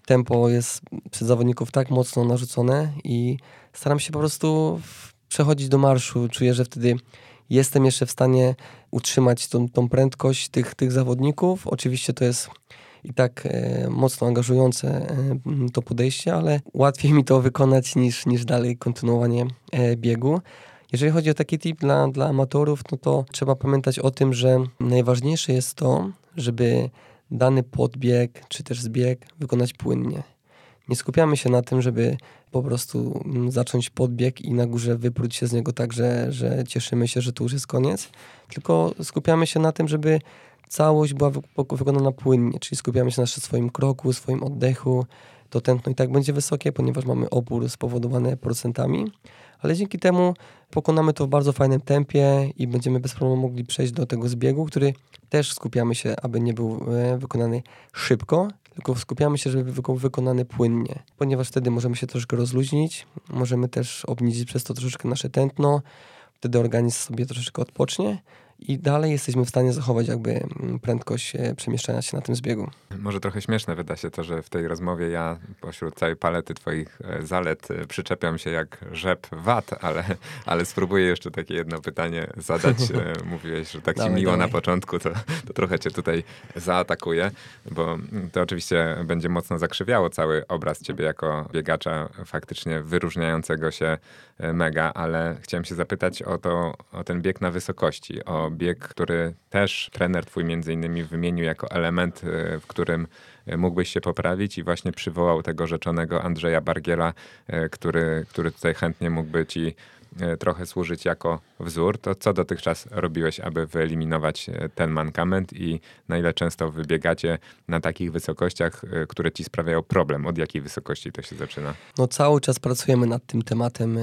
Tempo jest przez zawodników tak mocno narzucone i staram się po prostu przechodzić do marszu. Czuję, że wtedy jestem jeszcze w stanie utrzymać tą, tą prędkość tych, tych zawodników. Oczywiście to jest i tak e, mocno angażujące e, to podejście, ale łatwiej mi to wykonać niż, niż dalej kontynuowanie e, biegu. Jeżeli chodzi o taki tip dla, dla amatorów, no to trzeba pamiętać o tym, że najważniejsze jest to, żeby dany podbieg czy też zbieg wykonać płynnie. Nie skupiamy się na tym, żeby po prostu mm, zacząć podbieg i na górze wypróć się z niego tak, że, że cieszymy się, że tu już jest koniec, tylko skupiamy się na tym, żeby całość była wykonana płynnie, czyli skupiamy się na swoim kroku, swoim oddechu. To tętno i tak będzie wysokie, ponieważ mamy opór spowodowany procentami, ale dzięki temu pokonamy to w bardzo fajnym tempie i będziemy bez problemu mogli przejść do tego zbiegu, który też skupiamy się, aby nie był e, wykonany szybko, tylko skupiamy się, żeby był wykonany płynnie, ponieważ wtedy możemy się troszkę rozluźnić, możemy też obniżyć przez to troszeczkę nasze tętno, wtedy organizm sobie troszeczkę odpocznie i dalej jesteśmy w stanie zachować jakby mm, prędkość e, przemieszczania się na tym zbiegu. Może trochę śmieszne wyda się to, że w tej rozmowie ja pośród całej palety twoich e, zalet e, przyczepiam się jak rzep wat, ale, ale spróbuję jeszcze takie jedno pytanie zadać. Mówiłeś, że tak ci miło dawaj. na początku, to, to trochę cię tutaj zaatakuję, bo to oczywiście będzie mocno zakrzywiało cały obraz ciebie jako biegacza faktycznie wyróżniającego się mega, ale chciałem się zapytać o to, o ten bieg na wysokości, o bieg, który też trener twój między innymi wymienił jako element, e, w którym e, mógłbyś się poprawić i właśnie przywołał tego rzeczonego Andrzeja Bargiela, e, który, który tutaj chętnie mógłby ci trochę służyć jako wzór, to co dotychczas robiłeś, aby wyeliminować ten mankament i na ile często wybiegacie na takich wysokościach, które ci sprawiają problem? Od jakiej wysokości to się zaczyna? No cały czas pracujemy nad tym tematem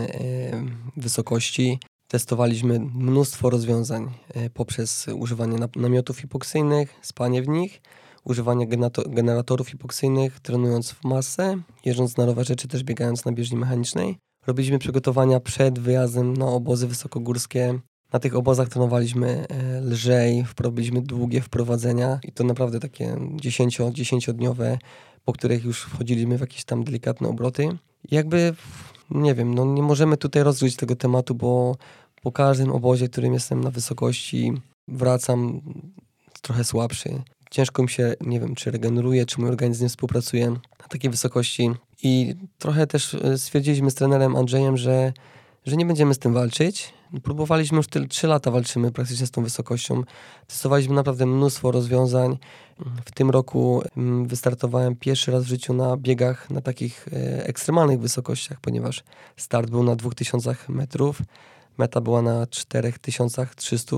wysokości testowaliśmy mnóstwo rozwiązań e, poprzez używanie namiotów hipoksyjnych, spanie w nich, używanie generatorów hipoksyjnych, trenując w masę, jeżdżąc na rowerze czy też biegając na bieżni mechanicznej. Robiliśmy przygotowania przed wyjazdem na obozy wysokogórskie. Na tych obozach trenowaliśmy e, lżej, robiliśmy długie wprowadzenia i to naprawdę takie 10-dniowe, po których już wchodziliśmy w jakieś tam delikatne obroty. Jakby, nie wiem, no nie możemy tutaj rozgryźć tego tematu, bo po każdym obozie, którym jestem na wysokości, wracam trochę słabszy. Ciężko mi się, nie wiem, czy regeneruje, czy mój organizm współpracuje na takiej wysokości. I trochę też e, stwierdziliśmy z trenerem Andrzejem, że, że nie będziemy z tym walczyć. Próbowaliśmy już tyle, 3 lata walczymy praktycznie z tą wysokością. Testowaliśmy naprawdę mnóstwo rozwiązań. W tym roku mm, wystartowałem pierwszy raz w życiu na biegach na takich e, ekstremalnych wysokościach, ponieważ start był na 2000 metrów. Meta była na 4300.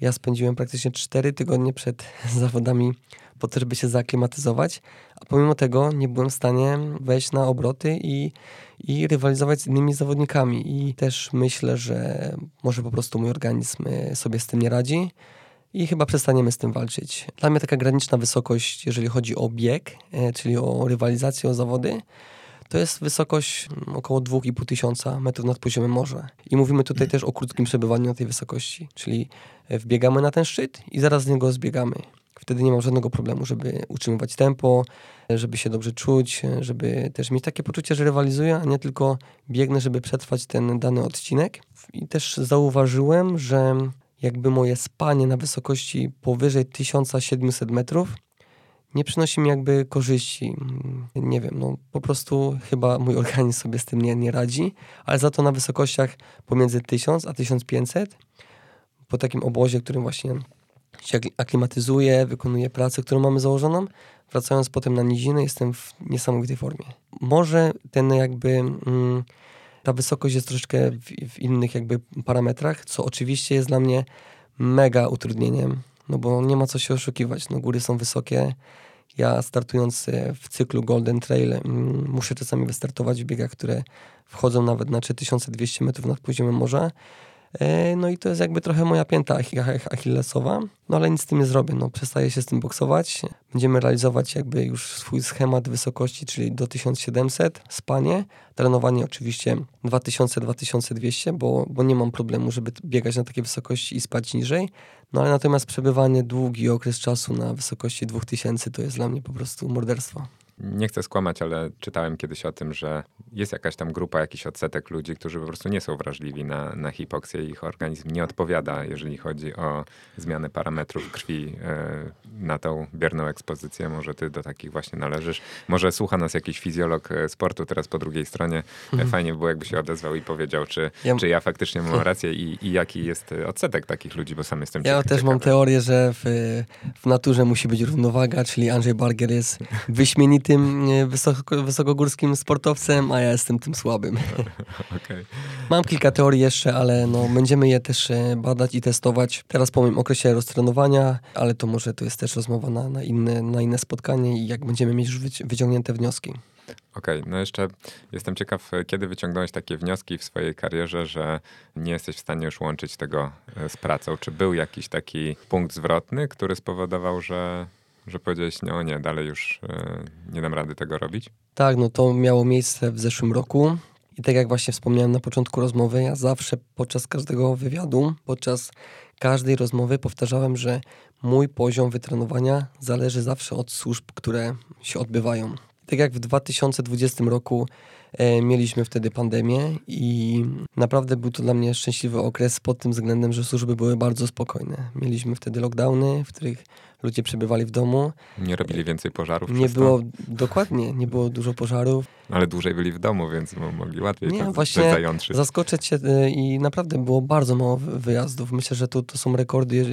Ja spędziłem praktycznie 4 tygodnie przed zawodami po to, żeby się zaaklimatyzować, a pomimo tego nie byłem w stanie wejść na obroty i, i rywalizować z innymi zawodnikami. I też myślę, że może po prostu mój organizm e, sobie z tym nie radzi i chyba przestaniemy z tym walczyć. Dla mnie taka graniczna wysokość, jeżeli chodzi o bieg, e, czyli o rywalizację, o zawody, to jest wysokość około 2,5 tysiąca metrów nad poziomem morza. I mówimy tutaj też o krótkim przebywaniu na tej wysokości, czyli e, wbiegamy na ten szczyt i zaraz z niego zbiegamy. Wtedy nie mam żadnego problemu, żeby utrzymywać tempo, żeby się dobrze czuć, żeby też mieć takie poczucie, że rywalizuję, a nie tylko biegnę, żeby przetrwać ten dany odcinek. I też zauważyłem, że jakby moje spanie na wysokości powyżej 1700 metrów nie przynosi mi jakby korzyści. Nie wiem, no po prostu chyba mój organizm sobie z tym nie, nie radzi, ale za to na wysokościach pomiędzy 1000 a 1500 po takim obozie, którym właśnie się aklimatyzuję, wykonuję pracę, którą mamy założoną, wracając potem na nizinę, jestem w niesamowitej formie. Może ten jakby... Mm, ta wysokość jest troszeczkę w, w, innych jakby parametrach, co oczywiście jest dla mnie mega utrudnieniem, no bo nie ma co się oszukiwać, no góry są wysokie. Ja startując e, w cyklu Golden Trail mm, muszę czasami wystartować w biegach, które wchodzą nawet na 3200 metrów nad poziomem morza no i to jest jakby trochę moja pięta achillesowa, no ale nic z tym nie zrobię, no przestaję się z tym boksować. Będziemy realizować jakby już swój schemat wysokości, czyli do 1700 spanie, trenowanie oczywiście 2000-2200, bo, bo nie mam problemu, żeby biegać na takiej wysokości i spać niżej, no ale natomiast przebywanie długi okres czasu na wysokości 2000 to jest dla mnie po prostu morderstwo nie chcę skłamać, ale czytałem kiedyś o tym, że jest jakaś tam grupa, jakiś odsetek ludzi, którzy po prostu nie są wrażliwi na, na hipoksję i ich organizm nie odpowiada, jeżeli chodzi o zmianę parametrów krwi e, na tą bierną ekspozycję. Może ty do takich właśnie należysz. Może słucha nas jakiś fizjolog e, sportu teraz po drugiej stronie. E, mhm. Fajnie by było, jakby się odezwał i powiedział, czy ja, czy ja faktycznie mam rację i, i jaki jest odsetek takich ludzi, bo sam jestem Ja ciekawy. też mam teorię, że w, w naturze musi być równowaga, czyli Andrzej Barger jest wyśmienity tym wysoko, wysokogórskim sportowcem, a ja jestem tym słabym. Okay. Mam kilka teorii jeszcze, ale no, będziemy je też e, badać i testować. Teraz powiem o okresie roztrenowania, ale to może to jest też rozmowa na, na, inne, na inne spotkanie i jak będziemy mieć już wyciągnięte wnioski. Okej, okay, no jeszcze jestem ciekaw, kiedy wyciągnąłeś takie wnioski w swojej karierze, że nie jesteś w stanie już łączyć tego e, z pracą. Czy był jakiś taki punkt zwrotny, który spowodował, że że powiedziałeś, no nie, dalej już e, nie dam rady tego robić? Tak, no to miało miejsce w zeszłym roku. I tak jak właśnie wspomniałem na początku rozmowy, ja zawsze podczas każdego wywiadu, podczas każdej rozmowy powtarzałem, że mój poziom wytrenowania zależy zawsze od służb, które się odbywają. Tak jak w 2020 roku e, mieliśmy wtedy pandemię i naprawdę był to dla mnie szczęśliwy okres pod tym względem, że służby były bardzo spokojne. Mieliśmy wtedy lockdowny, w których ludzie przebywali w domu. Nie robili więcej pożarów? Nie było, dokładnie, nie było dużo pożarów. Ale dłużej byli w domu, więc mogli łatwiej nie, to właśnie zaskoczę cię y, i naprawdę było bardzo mało wyjazdów. Myślę, że to, to są rekordy,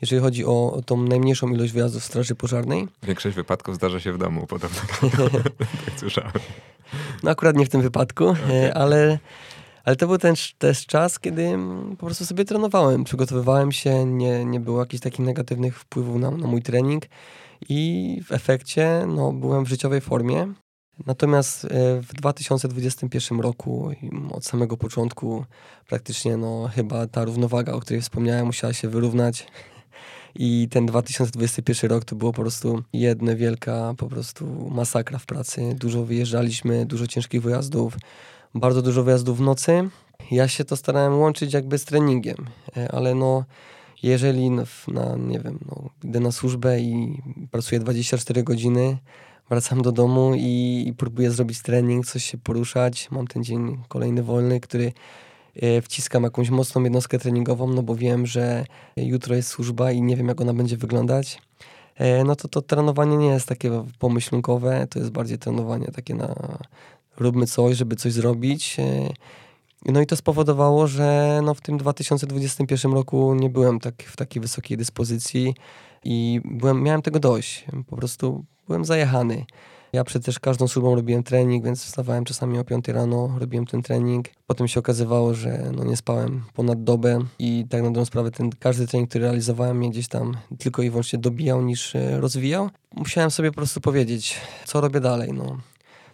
jeżeli chodzi o tą najmniejszą ilość wyjazdów w straży pożarnej. Większość wypadków zdarza się w domu, podobno. tak słyszałem. No akurat nie w tym wypadku, okay. ale ale to był ten też czas, kiedy mm, po prostu sobie trenowałem, przygotowywałem się, nie, nie było jakichś takich negatywnych wpływów na, na mój trening i w efekcie no, byłem w życiowej formie. Natomiast e, w 2021 roku od samego początku praktycznie no, chyba ta równowaga, o której wspomniałem, musiała się wyrównać. I ten 2021 rok to było po prostu jedna wielka po prostu masakra w pracy. Dużo wyjeżdżaliśmy, dużo ciężkich wyjazdów bardzo dużo wyjazdów w nocy. Ja się to starałem łączyć jakby z treningiem, e, ale no jeżeli na, nie wiem, no, idę na służbę i pracuję 24 godziny, wracam do domu i, i próbuję zrobić trening, coś się poruszać, mam ten dzień kolejny wolny, który e, wciskam jakąś mocną jednostkę treningową, no bo wiem, że jutro jest służba i nie wiem, jak ona będzie wyglądać, e, no to to trenowanie nie jest takie pomyślunkowe, to jest bardziej trenowanie takie na, róbmy coś, żeby coś zrobić. E, no i to spowodowało, że no w tym 2021 roku nie byłem tak, w takiej wysokiej dyspozycji i byłem, miałem tego dość. Po prostu byłem zajechany. Ja przecież każdą służbą robiłem trening, więc wstawałem czasami o 5 rano, robiłem ten trening. Potem się okazywało, że no nie spałem ponad dobę i tak na dobrą sprawę ten każdy trening, który realizowałem mnie gdzieś tam tylko i wyłącznie dobijał niż e, rozwijał. Musiałem sobie po prostu powiedzieć, co robię dalej. No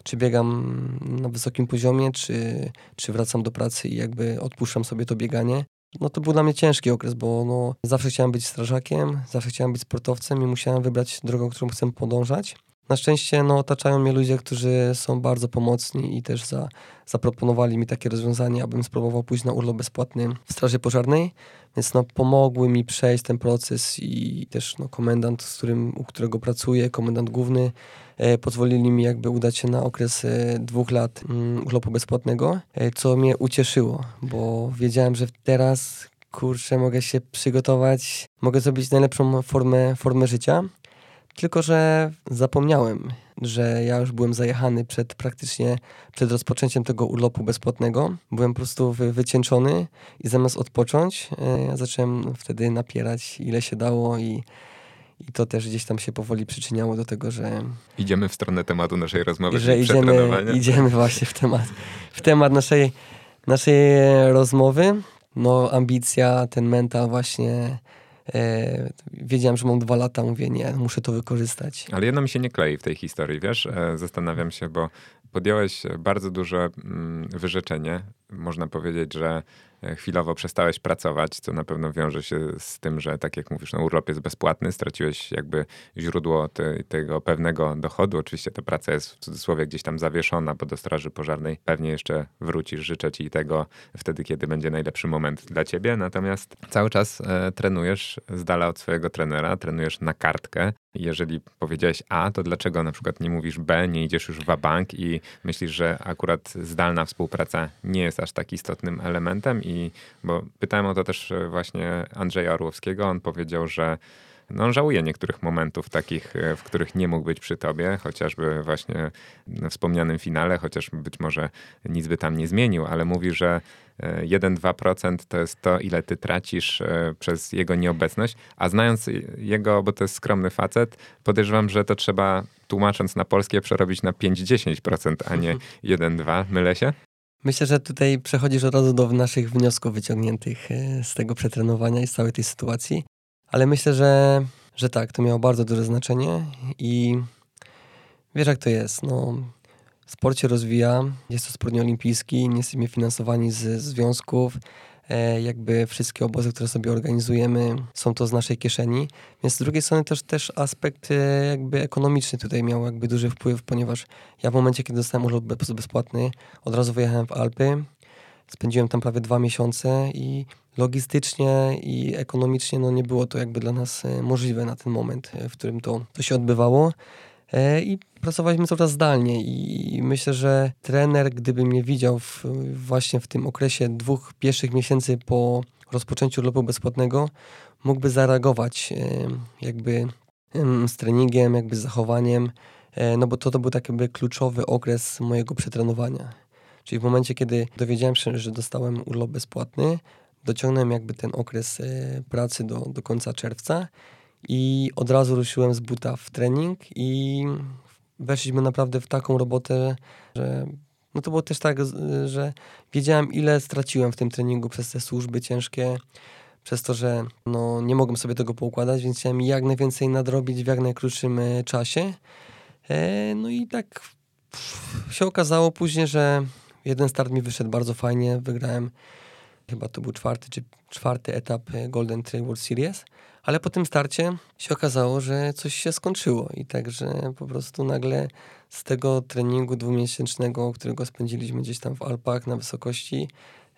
czy biegam na wysokim poziomie, czy, czy wracam do pracy i jakby odpuszczam sobie to bieganie. No to był dla mnie ciężki okres, bo no, zawsze chciałem być strażakiem, zawsze chciałem być sportowcem i musiałem wybrać drogę, którą chcę podążać. Na szczęście no, otaczają mnie ludzie, którzy są bardzo pomocni i też za, zaproponowali mi takie rozwiązanie, abym spróbował pójść na urlop bezpłatny w Straży Pożarnej, więc no, pomogły mi przejść ten proces i też no, komendant, z którym, u którego pracuję, komendant główny, e, pozwolili mi jakby udać się na okres e, dwóch lat mm, urlopu bezpłatnego, e, co mnie ucieszyło, bo wiedziałem, że teraz kurczę, mogę się przygotować, mogę zrobić najlepszą formę, formę życia tylko że zapomniałem, że ja już byłem zajechany przed praktycznie, przed rozpoczęciem tego urlopu bezpłatnego. Byłem po prostu wy, wycieńczony i zamiast odpocząć, e, ja zacząłem wtedy napierać ile się dało i i to też gdzieś tam się powoli przyczyniało do tego, że... Idziemy w stronę tematu naszej rozmowy, że idziemy, idziemy właśnie w temat, w temat naszej, naszej rozmowy. No ambicja, ten mental właśnie wiedziałem, że mam dwa lata, mówię, nie, muszę to wykorzystać. Ale jedno mi się nie klei w tej historii, wiesz? E, zastanawiam się, bo podjąłeś bardzo duże mm, wyrzeczenie. Można powiedzieć, że E, chwilowo przestałeś pracować, co na pewno wiąże się z tym, że tak jak mówisz, no urlop jest bezpłatny, straciłeś jakby źródło te, tego pewnego dochodu. Oczywiście ta praca jest w cudzysłowie gdzieś tam zawieszona, bo do straży pożarnej pewnie jeszcze wrócisz. Życzę ci tego wtedy, kiedy będzie najlepszy moment dla ciebie. Natomiast cały czas e, trenujesz z dala od swojego trenera, trenujesz na kartkę. Jeżeli powiedziałeś A, to dlaczego na przykład nie mówisz B, nie idziesz już w bank i myślisz, że akurat zdalna współpraca nie jest aż tak istotnym elementem? I bo pytałem o to też e, właśnie Andrzeja Orłowskiego, on powiedział, że no, on żałuje niektórych momentów takich, e, w których nie mógł być przy tobie, chociażby właśnie wspomnianym finale, chociaż być może nic by tam nie zmienił, ale mówi, że 1-2% to jest to, ile ty tracisz e, przez jego nieobecność, a znając jego, bo to jest skromny facet, podejrzewam, że to trzeba tłumacząc na polskie przerobić na 5-10%, a nie 1-2. Mylę się? Myślę, że tutaj przechodzisz od razu do naszych wniosków wyciągniętych e, z tego przetrenowania i z całej tej sytuacji. Ale myślę, że, że tak, to miało bardzo duże znaczenie i wiesz jak to jest. No, sport się rozwija, jest to sport nieolimpijski, nie jesteśmy finansowani z związków, e, jakby wszystkie obozy, które sobie organizujemy, są to z naszej kieszeni. Więc z drugiej strony też, też aspekt e, jakby ekonomiczny tutaj miał jakby duży wpływ, ponieważ ja w momencie, kiedy dostałem urlop bezpłatny, od razu wyjechałem w Alpy, spędziłem tam prawie dwa miesiące i logistycznie i ekonomicznie no nie było to jakby dla nas e, możliwe na ten moment, w którym to, to się odbywało. I pracowaliśmy cały czas zdalnie i myślę, że trener, gdyby mnie widział w, właśnie w tym okresie dwóch pierwszych miesięcy po rozpoczęciu urlopu bezpłatnego, mógłby zareagować jakby z treningiem, jakby z zachowaniem, e, no bo to, to był taki kluczowy okres mojego przetrenowania. Czyli w momencie, kiedy dowiedziałem się, że dostałem urlop bezpłatny, dociągnąłem jakby ten okres e, pracy do, do końca czerwca i od razu ruszyłem z buta w trening i weszliśmy naprawdę w taką robotę, że no to było też tak, że wiedziałem ile straciłem w tym treningu przez te służby ciężkie, przez to, że no, nie mogłem sobie tego poukładać, więc chciałem jak najwięcej nadrobić w jak najkrótszym e, czasie. E, no i tak się okazało później, że jeden start mi wyszedł bardzo fajnie, wygrałem chyba to był czwarty czy czwarty etap e, Golden Trail World Series. Ale po tym starcie się okazało, że coś się skończyło i także po prostu nagle z tego treningu dwumiesięcznego, którego spędziliśmy gdzieś tam w Alpach na wysokości,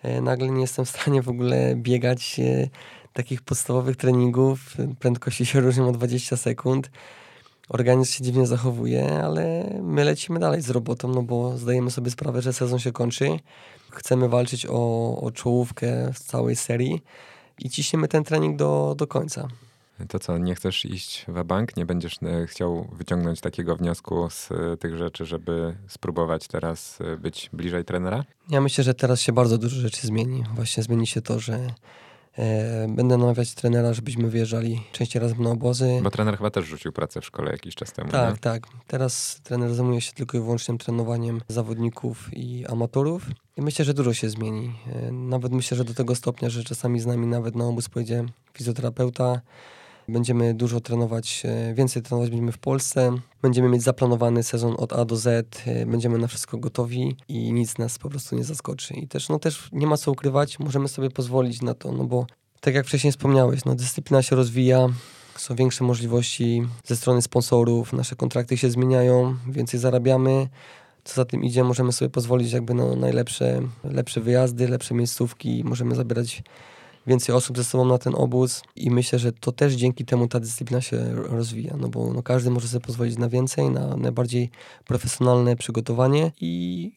e, nagle nie jestem w stanie w ogóle biegać e, takich podstawowych treningów. Prędkości się różnią o 20 sekund. Organizm się dziwnie zachowuje, ale my lecimy dalej z robotą, no bo zdajemy sobie sprawę, że sezon się kończy. Chcemy walczyć o, o czołówkę w całej serii i ciśniemy ten trening do, do końca. To co, nie chcesz iść w bank? Nie będziesz e, chciał wyciągnąć takiego wniosku z e, tych rzeczy, żeby spróbować teraz e, być bliżej trenera? Ja myślę, że teraz się bardzo dużo rzeczy zmieni. Właśnie zmieni się to, że będę namawiać trenera, żebyśmy wyjeżdżali częściej razem na obozy. Bo trener chyba też rzucił pracę w szkole jakiś czas temu. Tak, nie? tak. Teraz trener zajmuje się tylko i wyłącznie trenowaniem zawodników i amatorów. I myślę, że dużo się zmieni. E, nawet myślę, że do tego stopnia, że czasami z nami nawet na obóz pojedzie fizjoterapeuta, Będziemy dużo trenować, e, więcej trenować będziemy w Polsce. Będziemy mieć zaplanowany sezon od A do Z, e, będziemy na wszystko gotowi i nic nas po prostu nie zaskoczy. I też, no też nie ma co ukrywać, możemy sobie pozwolić na to, no bo tak jak wcześniej wspomniałeś, no dyscyplina się rozwija, są większe możliwości ze strony sponsorów, nasze kontrakty się zmieniają, więcej zarabiamy. Co za tym idzie, możemy sobie pozwolić jakby na najlepsze lepsze wyjazdy, lepsze miejscówki, możemy zabierać więcej osób ze sobą na ten obóz i myślę, że to też dzięki temu ta dyscyplina się rozwija, no bo no każdy może sobie pozwolić na więcej, na najbardziej profesjonalne przygotowanie i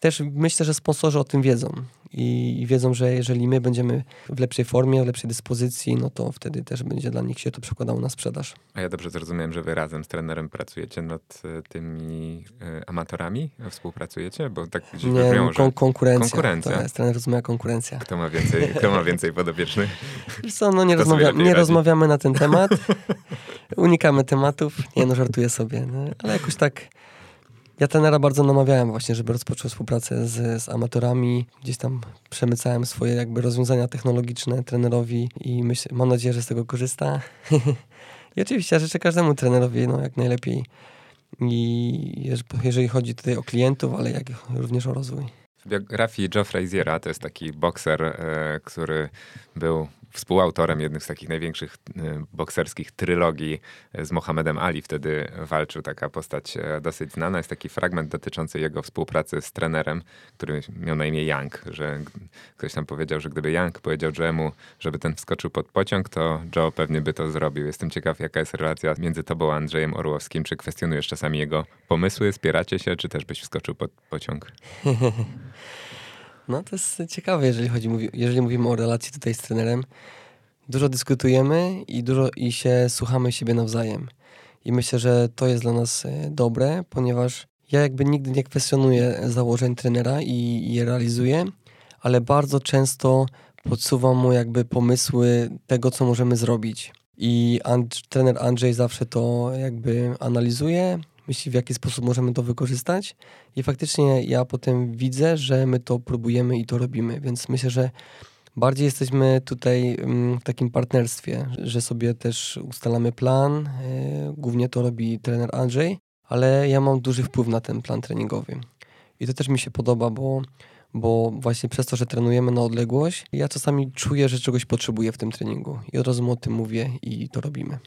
też myślę, że sponsorzy o tym wiedzą i wiedzą, że jeżeli my będziemy w lepszej formie, w lepszej dyspozycji, no to wtedy też będzie dla nich się to przekładało na sprzedaż. A ja dobrze zrozumiałem, że wy razem z trenerem pracujecie nad e, tymi y, amatorami? Współpracujecie? Bo tak gdzieś Nie, brzmią, kon konkurencja. konkurencja. To jest, trener rozumie konkurencja. Kto ma więcej, kto ma więcej podopiecznych? Wiesz co, no nie, rozmawia nie rozmawiamy na ten temat. Unikamy tematów. Nie no, żartuję sobie. No, ale jakoś tak ja tenera bardzo namawiałem właśnie, żeby rozpoczął współpracę z, z amatorami. Gdzieś tam przemycałem swoje jakby rozwiązania technologiczne trenerowi i myśl, mam nadzieję, że z tego korzysta. I oczywiście życzę każdemu trenerowi no, jak najlepiej. I jeżeli chodzi tutaj o klientów, ale jak również o rozwój. W biografii Joe Fraziera, to jest taki bokser, e, który był współautorem jednych z takich największych e, bokserskich trylogii e, z Mohamedem Ali. Wtedy walczył taka postać e, dosyć znana. Jest taki fragment dotyczący jego współpracy z trenerem, który miał na imię Young, że ktoś tam powiedział, że gdyby Young powiedział Joe'emu, żeby ten wskoczył pod pociąg, to Joe pewnie by to zrobił. Jestem ciekaw, jaka jest relacja między tobą a Andrzejem Orłowskim. Czy kwestionujesz czasami jego pomysły, spieracie się, czy też byś wskoczył pod pociąg? No to jest ciekawe, jeżeli, chodzi, jeżeli mówimy o relacji tutaj z trenerem. Dużo dyskutujemy i dużo i się słuchamy siebie nawzajem. I myślę, że to jest dla nas e, dobre, ponieważ ja jakby nigdy nie kwestionuję założeń trenera i je realizuję, ale bardzo często podsuwam mu jakby pomysły tego, co możemy zrobić. I And trener Andrzej zawsze to jakby analizuje, myśli, w jaki sposób możemy to wykorzystać. I faktycznie ja potem widzę, że my to próbujemy i to robimy. Więc myślę, że bardziej jesteśmy tutaj mm, w takim partnerstwie, że sobie też ustalamy plan. E, głównie to robi trener Andrzej, ale ja mam duży wpływ na ten plan treningowy. I to też mi się podoba, bo, bo właśnie przez to, że trenujemy na odległość, ja czasami czuję, że czegoś potrzebuję w tym treningu. I od razu o tym mówię i to robimy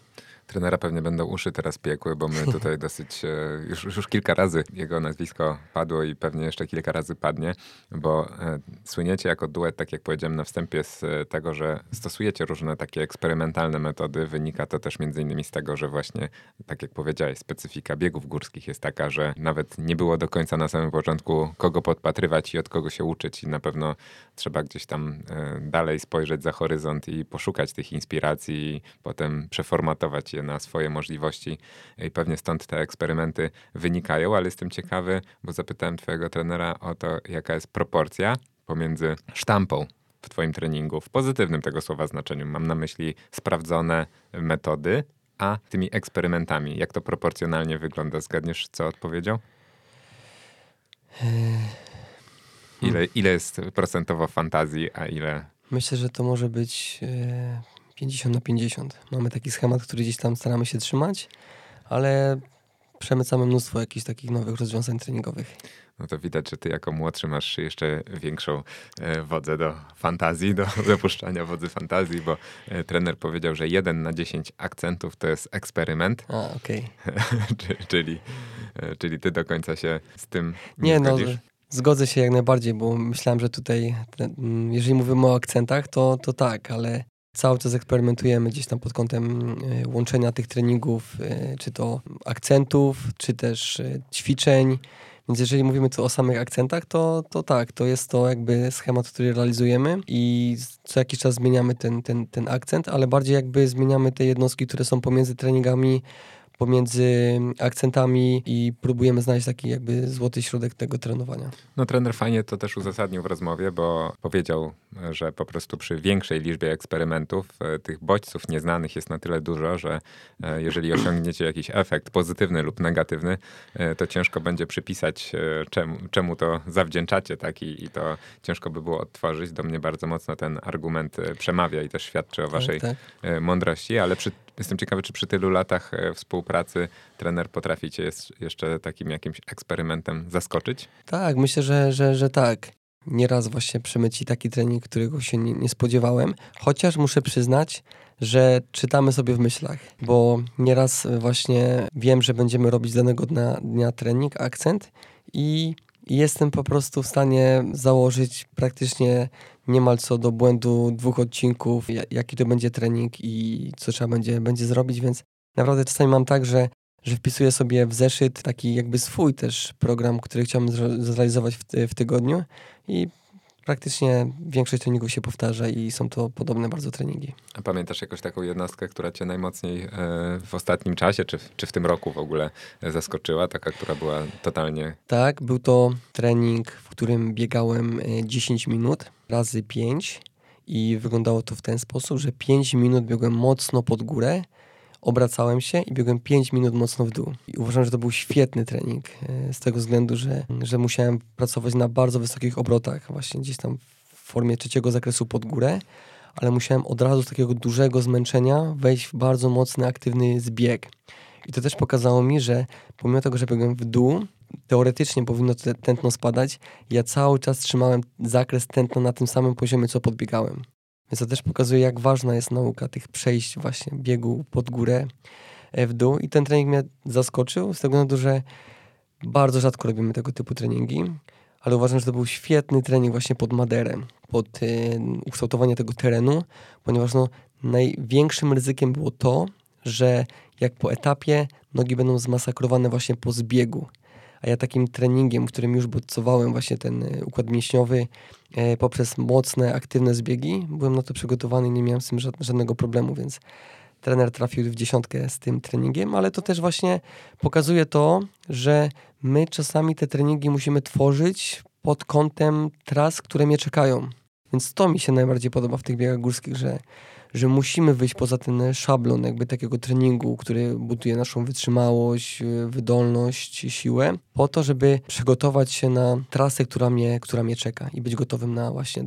trenera pewnie będą uszy teraz piekły, bo my tutaj dosyć, e, już, już kilka razy jego nazwisko padło i pewnie jeszcze kilka razy padnie, bo e, słyniecie jako duet, tak jak powiedziałem na wstępie, z e, tego, że stosujecie różne takie eksperymentalne metody. Wynika to też między innymi z tego, że właśnie, tak jak powiedziałeś, specyfika biegów górskich jest taka, że nawet nie było do końca na samym początku kogo podpatrywać i od kogo się uczyć i na pewno trzeba gdzieś tam dalej spojrzeć za horyzont i poszukać tych inspiracji i potem przeformatować je na swoje możliwości i pewnie stąd te eksperymenty wynikają, ale jestem ciekawy, bo zapytałem twojego trenera o to, jaka jest proporcja pomiędzy sztampą w twoim treningu, w pozytywnym tego słowa znaczeniu. Mam na myśli sprawdzone metody, a tymi eksperymentami. Jak to proporcjonalnie wygląda? Zgadniesz, co odpowiedział? Ile, ile jest procentowo fantazji, a ile... Myślę, że to może być e, 50 na 50. Mamy taki schemat, który gdzieś tam staramy się trzymać, ale przemycamy mnóstwo jakichś takich nowych rozwiązań treningowych. No to widać, że ty jako młodszy masz jeszcze większą e, wodzę do fantazji, do dopuszczania wodzy fantazji, bo e, trener powiedział, że jeden na 10 akcentów to jest eksperyment. A, okej. Okay. czyli, e, czyli ty do końca się z tym nie, nie no, Zgodzę się jak najbardziej, bo myślałem, że tutaj, jeżeli mówimy o akcentach, to, to tak, ale Cały czas eksperymentujemy gdzieś tam pod kątem e, łączenia tych treningów, e, czy to akcentów, czy też e, ćwiczeń. Więc jeżeli mówimy tu o samych akcentach, to, to tak, to jest to jakby schemat, który realizujemy i co jakiś czas zmieniamy ten, ten, ten akcent, ale bardziej jakby zmieniamy te jednostki, które są pomiędzy treningami pomiędzy akcentami i próbujemy znaleźć taki jakby złoty środek tego trenowania. No trener fajnie to też uzasadnił w rozmowie, bo powiedział, że po prostu przy większej liczbie eksperymentów e, tych bodźców nieznanych jest na tyle dużo, że e, jeżeli osiągniecie jakiś efekt pozytywny lub negatywny, e, to ciężko będzie przypisać czemu, czemu to zawdzięczacie tak I, i to ciężko by było odtworzyć. Do mnie bardzo mocno ten argument przemawia i też świadczy o waszej tak, tak. mądrości, ale przy Jestem ciekawy, czy przy tylu latach e, współpracy trener potrafi cię jeszcze takim jakimś eksperymentem zaskoczyć? Tak, myślę, że, że, że tak. Nieraz właśnie przemyci taki trening, którego się nie, nie spodziewałem, chociaż muszę przyznać, że czytamy sobie w myślach, bo nieraz właśnie wiem, że będziemy robić danego dnia, dnia trening, akcent i jestem po prostu w stanie założyć praktycznie niemal co do błędu dwóch odcinków, jaki to będzie trening i co trzeba będzie, będzie zrobić, więc naprawdę czasami mam tak, że że wpisuję sobie w zeszyt taki jakby swój też program, który chciałbym zrealizować w, w tygodniu i praktycznie większość treningów się powtarza i są to podobne bardzo treningi. A pamiętasz jakąś taką jednostkę, która cię najmocniej e, w ostatnim czasie, czy, czy w tym roku w ogóle zaskoczyła? Taka, która była totalnie... Tak, był to trening, w którym biegałem 10 e, minut razy 5 i wyglądało to w ten sposób, że 5 minut biegłem mocno pod górę, obracałem się i biegłem 5 minut mocno w dół. I uważam, że to był świetny trening e, z tego względu, że, że musiałem pracować na bardzo wysokich obrotach, właśnie gdzieś tam w formie trzeciego zakresu pod górę, ale musiałem od razu z takiego dużego zmęczenia wejść w bardzo mocny, aktywny zbieg. I to też pokazało mi, że pomimo tego, że biegłem w dół, teoretycznie powinno tętno spadać, ja cały czas trzymałem zakres tętna na tym samym poziomie, co podbiegałem. Więc to też pokazuje, jak ważna jest nauka tych przejść właśnie biegu pod górę e, w dół. I ten trening mnie zaskoczył z tego względu, że bardzo rzadko robimy tego typu treningi, ale uważam, że to był świetny trening właśnie pod Maderę, pod y, ukształtowanie tego terenu, ponieważ no, największym ryzykiem było to, że jak po etapie nogi będą zmasakrowane właśnie po zbiegu a ja takim treningiem, którym już bodźcowałem właśnie ten e, układ mięśniowy e, poprzez mocne, aktywne zbiegi, byłem na to przygotowany i nie miałem z tym żadnego problemu, więc trener trafił w dziesiątkę z tym treningiem, ale to też właśnie pokazuje to, że my czasami te treningi musimy tworzyć pod kątem tras, które mnie czekają. Więc to mi się najbardziej podoba w tych biegach górskich, że że musimy wyjść poza ten szablon jakby takiego treningu, który buduje naszą wytrzymałość, y, wydolność, siłę, po to, żeby przygotować się na trasę, która mnie, która mnie czeka i być gotowym na właśnie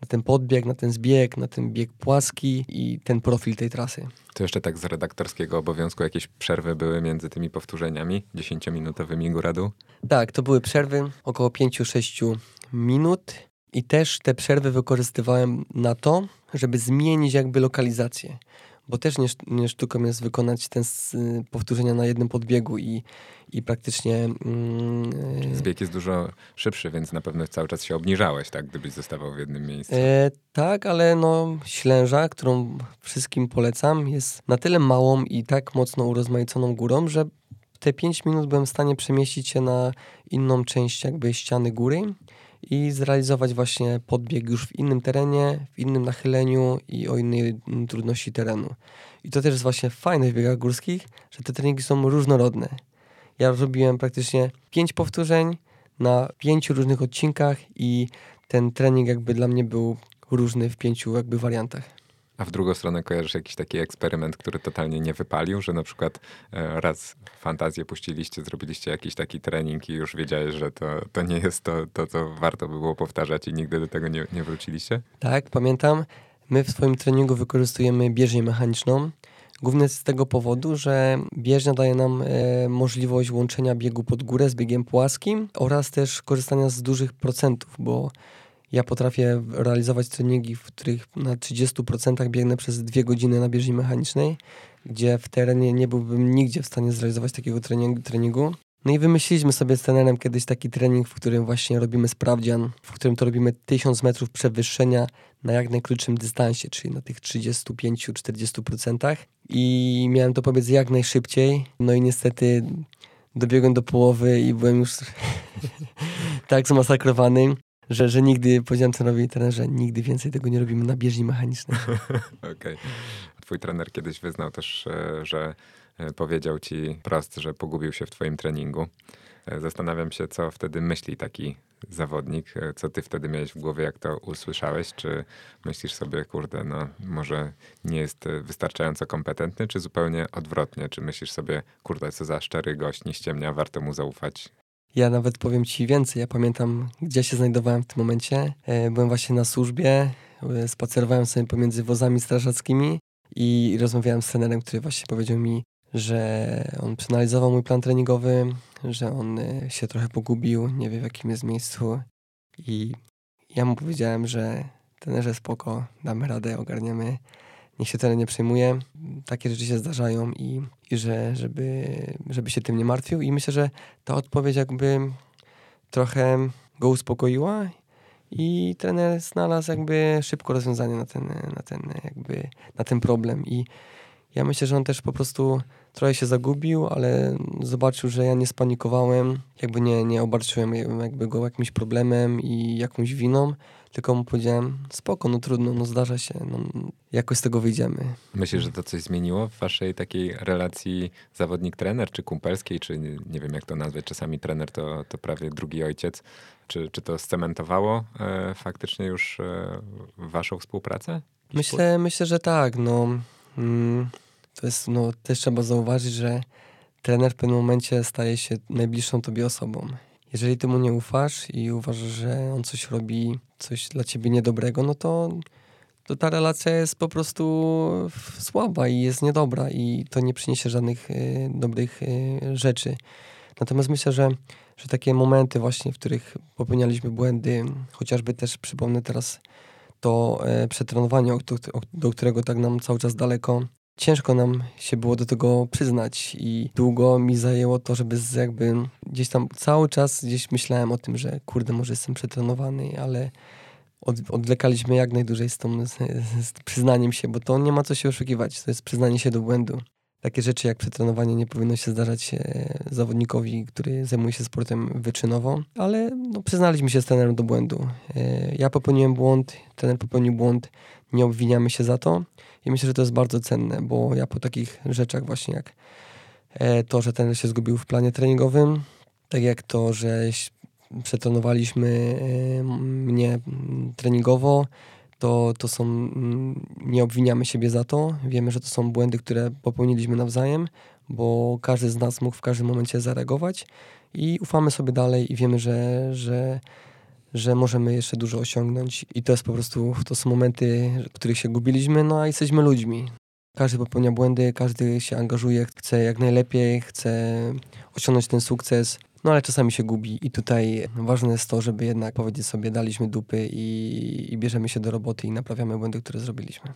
na ten podbieg, na ten zbieg, na ten bieg płaski i ten profil tej trasy. To jeszcze tak z redaktorskiego obowiązku jakieś przerwy były między tymi powtórzeniami, 10-minutowymi góra-dół? Tak, to były przerwy około 5-6 minut i też te przerwy wykorzystywałem na to, żeby zmienić jakby lokalizację. Bo też nie, nie sztuką jest wykonać ten powtórzenia na jednym podbiegu i, i praktycznie... E, Zbieg jest dużo szybszy, więc na pewno cały czas się obniżałeś, tak? Gdybyś zostawał w jednym miejscu. E, tak, ale no ślęża, którą wszystkim polecam, jest na tyle małą i tak mocno urozmaiconą górą, że te 5 minut byłem w stanie przemieścić się na inną część jakby ściany góry i zrealizować właśnie podbieg już w innym terenie, w innym nachyleniu i o innej trudności terenu. I to też jest właśnie fajne w biegach górskich, że te treningi są różnorodne. Ja robiłem praktycznie pięć powtórzeń na pięciu różnych odcinkach i ten trening jakby dla mnie był różny w pięciu jakby wariantach. A w drugą stronę kojarzysz jakiś taki eksperyment, który totalnie nie wypalił, że na przykład e, raz fantazję puściliście, zrobiliście jakiś taki trening i już wiedziałeś, że to, to nie jest to, to, co warto by było powtarzać i nigdy do tego nie, nie wróciliście? Tak, pamiętam. My w swoim treningu wykorzystujemy bieżnię mechaniczną. Głównie z tego powodu, że bieżnia daje nam e, możliwość łączenia biegu pod górę z biegiem płaskim oraz też korzystania z dużych procentów, bo ja potrafię realizować treningi, w których na 30% biegnę przez dwie godziny na bieżni mechanicznej, gdzie w terenie nie byłbym nigdzie w stanie zrealizować takiego treningu. No i wymyśliliśmy sobie z trenerem kiedyś taki trening, w którym właśnie robimy sprawdzian, w którym to robimy 1000 metrów przewyższenia na jak najkrótszym dystansie, czyli na tych 35-40%. I miałem to powiedz jak najszybciej. No i niestety dobiegłem do połowy i byłem już tak zmasakrowany, że, że nigdy, powiedziałem trenerowi trenerze, nigdy więcej tego nie robimy na bieżni mechanicznej. Okej. Okay. Twój trener kiedyś wyznał też, e, że e, powiedział ci prost, że pogubił się w twoim treningu. E, zastanawiam się, co wtedy myśli taki zawodnik. Co ty wtedy miałeś w głowie, jak to usłyszałeś? Czy myślisz sobie, kurde, no może nie jest wystarczająco kompetentny, czy zupełnie odwrotnie? Czy myślisz sobie, kurde, co za szczery gość, nie ściemnia, warto mu zaufać? Ja nawet powiem ci więcej. Ja pamiętam, gdzie się znajdowałem w tym momencie. E, byłem właśnie na służbie, e, spacerowałem sobie pomiędzy wozami strażackimi i rozmawiałem z trenerem, który właśnie powiedział mi, że on przeanalizował mój plan treningowy, że on e, się trochę pogubił, nie wie w jakim jest miejscu. I ja mu powiedziałem, że trenerze spoko, damy radę, ogarniemy niech się tyle nie przejmuje. Takie rzeczy się zdarzają i, i że, żeby, żeby się tym nie martwił. I myślę, że ta odpowiedź jakby trochę go uspokoiła i trener znalazł jakby szybko rozwiązanie na ten, na ten, jakby, na ten problem. I Ja myślę, że on też po prostu trochę się zagubił, ale zobaczył, że ja nie spanikowałem, jakby nie, nie obarczyłem jakby go jakimś problemem i jakąś winą, tylko mu powiedziałem, spoko, no trudno, no zdarza się, no, jakoś z tego wyjdziemy. Myślisz, że to coś zmieniło w waszej takiej relacji zawodnik-trener, czy kumpelskiej, czy nie, wiem jak to nazwać, czasami trener to, to prawie drugi ojciec. Czy, czy to scementowało e, faktycznie już e, waszą współpracę? Myślę, myślę, że tak, no... Mm to jest, no, też trzeba zauważyć, że trener w pewnym momencie staje się najbliższą tobie osobą. Jeżeli ty mu nie ufasz i uważasz, że on coś robi, coś dla ciebie niedobrego, no to, to ta relacja jest po prostu słaba i jest niedobra i to nie przyniesie żadnych y, dobrych y, rzeczy. Natomiast myślę, że, że takie momenty właśnie, w których popełnialiśmy błędy, chociażby też przypomnę teraz to e, przetrenowanie, do, do którego tak nam cały czas daleko, ciężko nam się było do tego przyznać i długo mi zajęło to, żeby jakby gdzieś tam cały czas gdzieś myślałem o tym, że kurde, może jestem przetrenowany, ale od, odlekaliśmy jak najdłużej z, tą, z, z przyznaniem się, bo to nie ma co się oszukiwać, to jest przyznanie się do błędu. Takie rzeczy jak przetrenowanie nie powinno się zdarzać e, zawodnikowi, który zajmuje się sportem wyczynowo, ale no, przyznaliśmy się z trenerem do błędu. E, ja popełniłem błąd, trener popełnił błąd, nie obwiniamy się za to i myślę, że to jest bardzo cenne, bo ja po takich rzeczach właśnie jak e, to, że ten się zgubił w planie treningowym, tak jak to, że przetrenowaliśmy e, mnie treningowo, to, to są, nie obwiniamy siebie za to. Wiemy, że to są błędy, które popełniliśmy nawzajem, bo każdy z nas mógł w każdym momencie zareagować i ufamy sobie dalej i wiemy, że, że że możemy jeszcze dużo osiągnąć i to jest po prostu, to są momenty, w których się gubiliśmy, no a jesteśmy ludźmi. Każdy popełnia błędy, każdy się angażuje, chce jak najlepiej, chce osiągnąć ten sukces, no ale czasami się gubi i tutaj ważne jest to, żeby jednak powiedzieć sobie, daliśmy dupy i, i bierzemy się do roboty i naprawiamy błędy, które zrobiliśmy.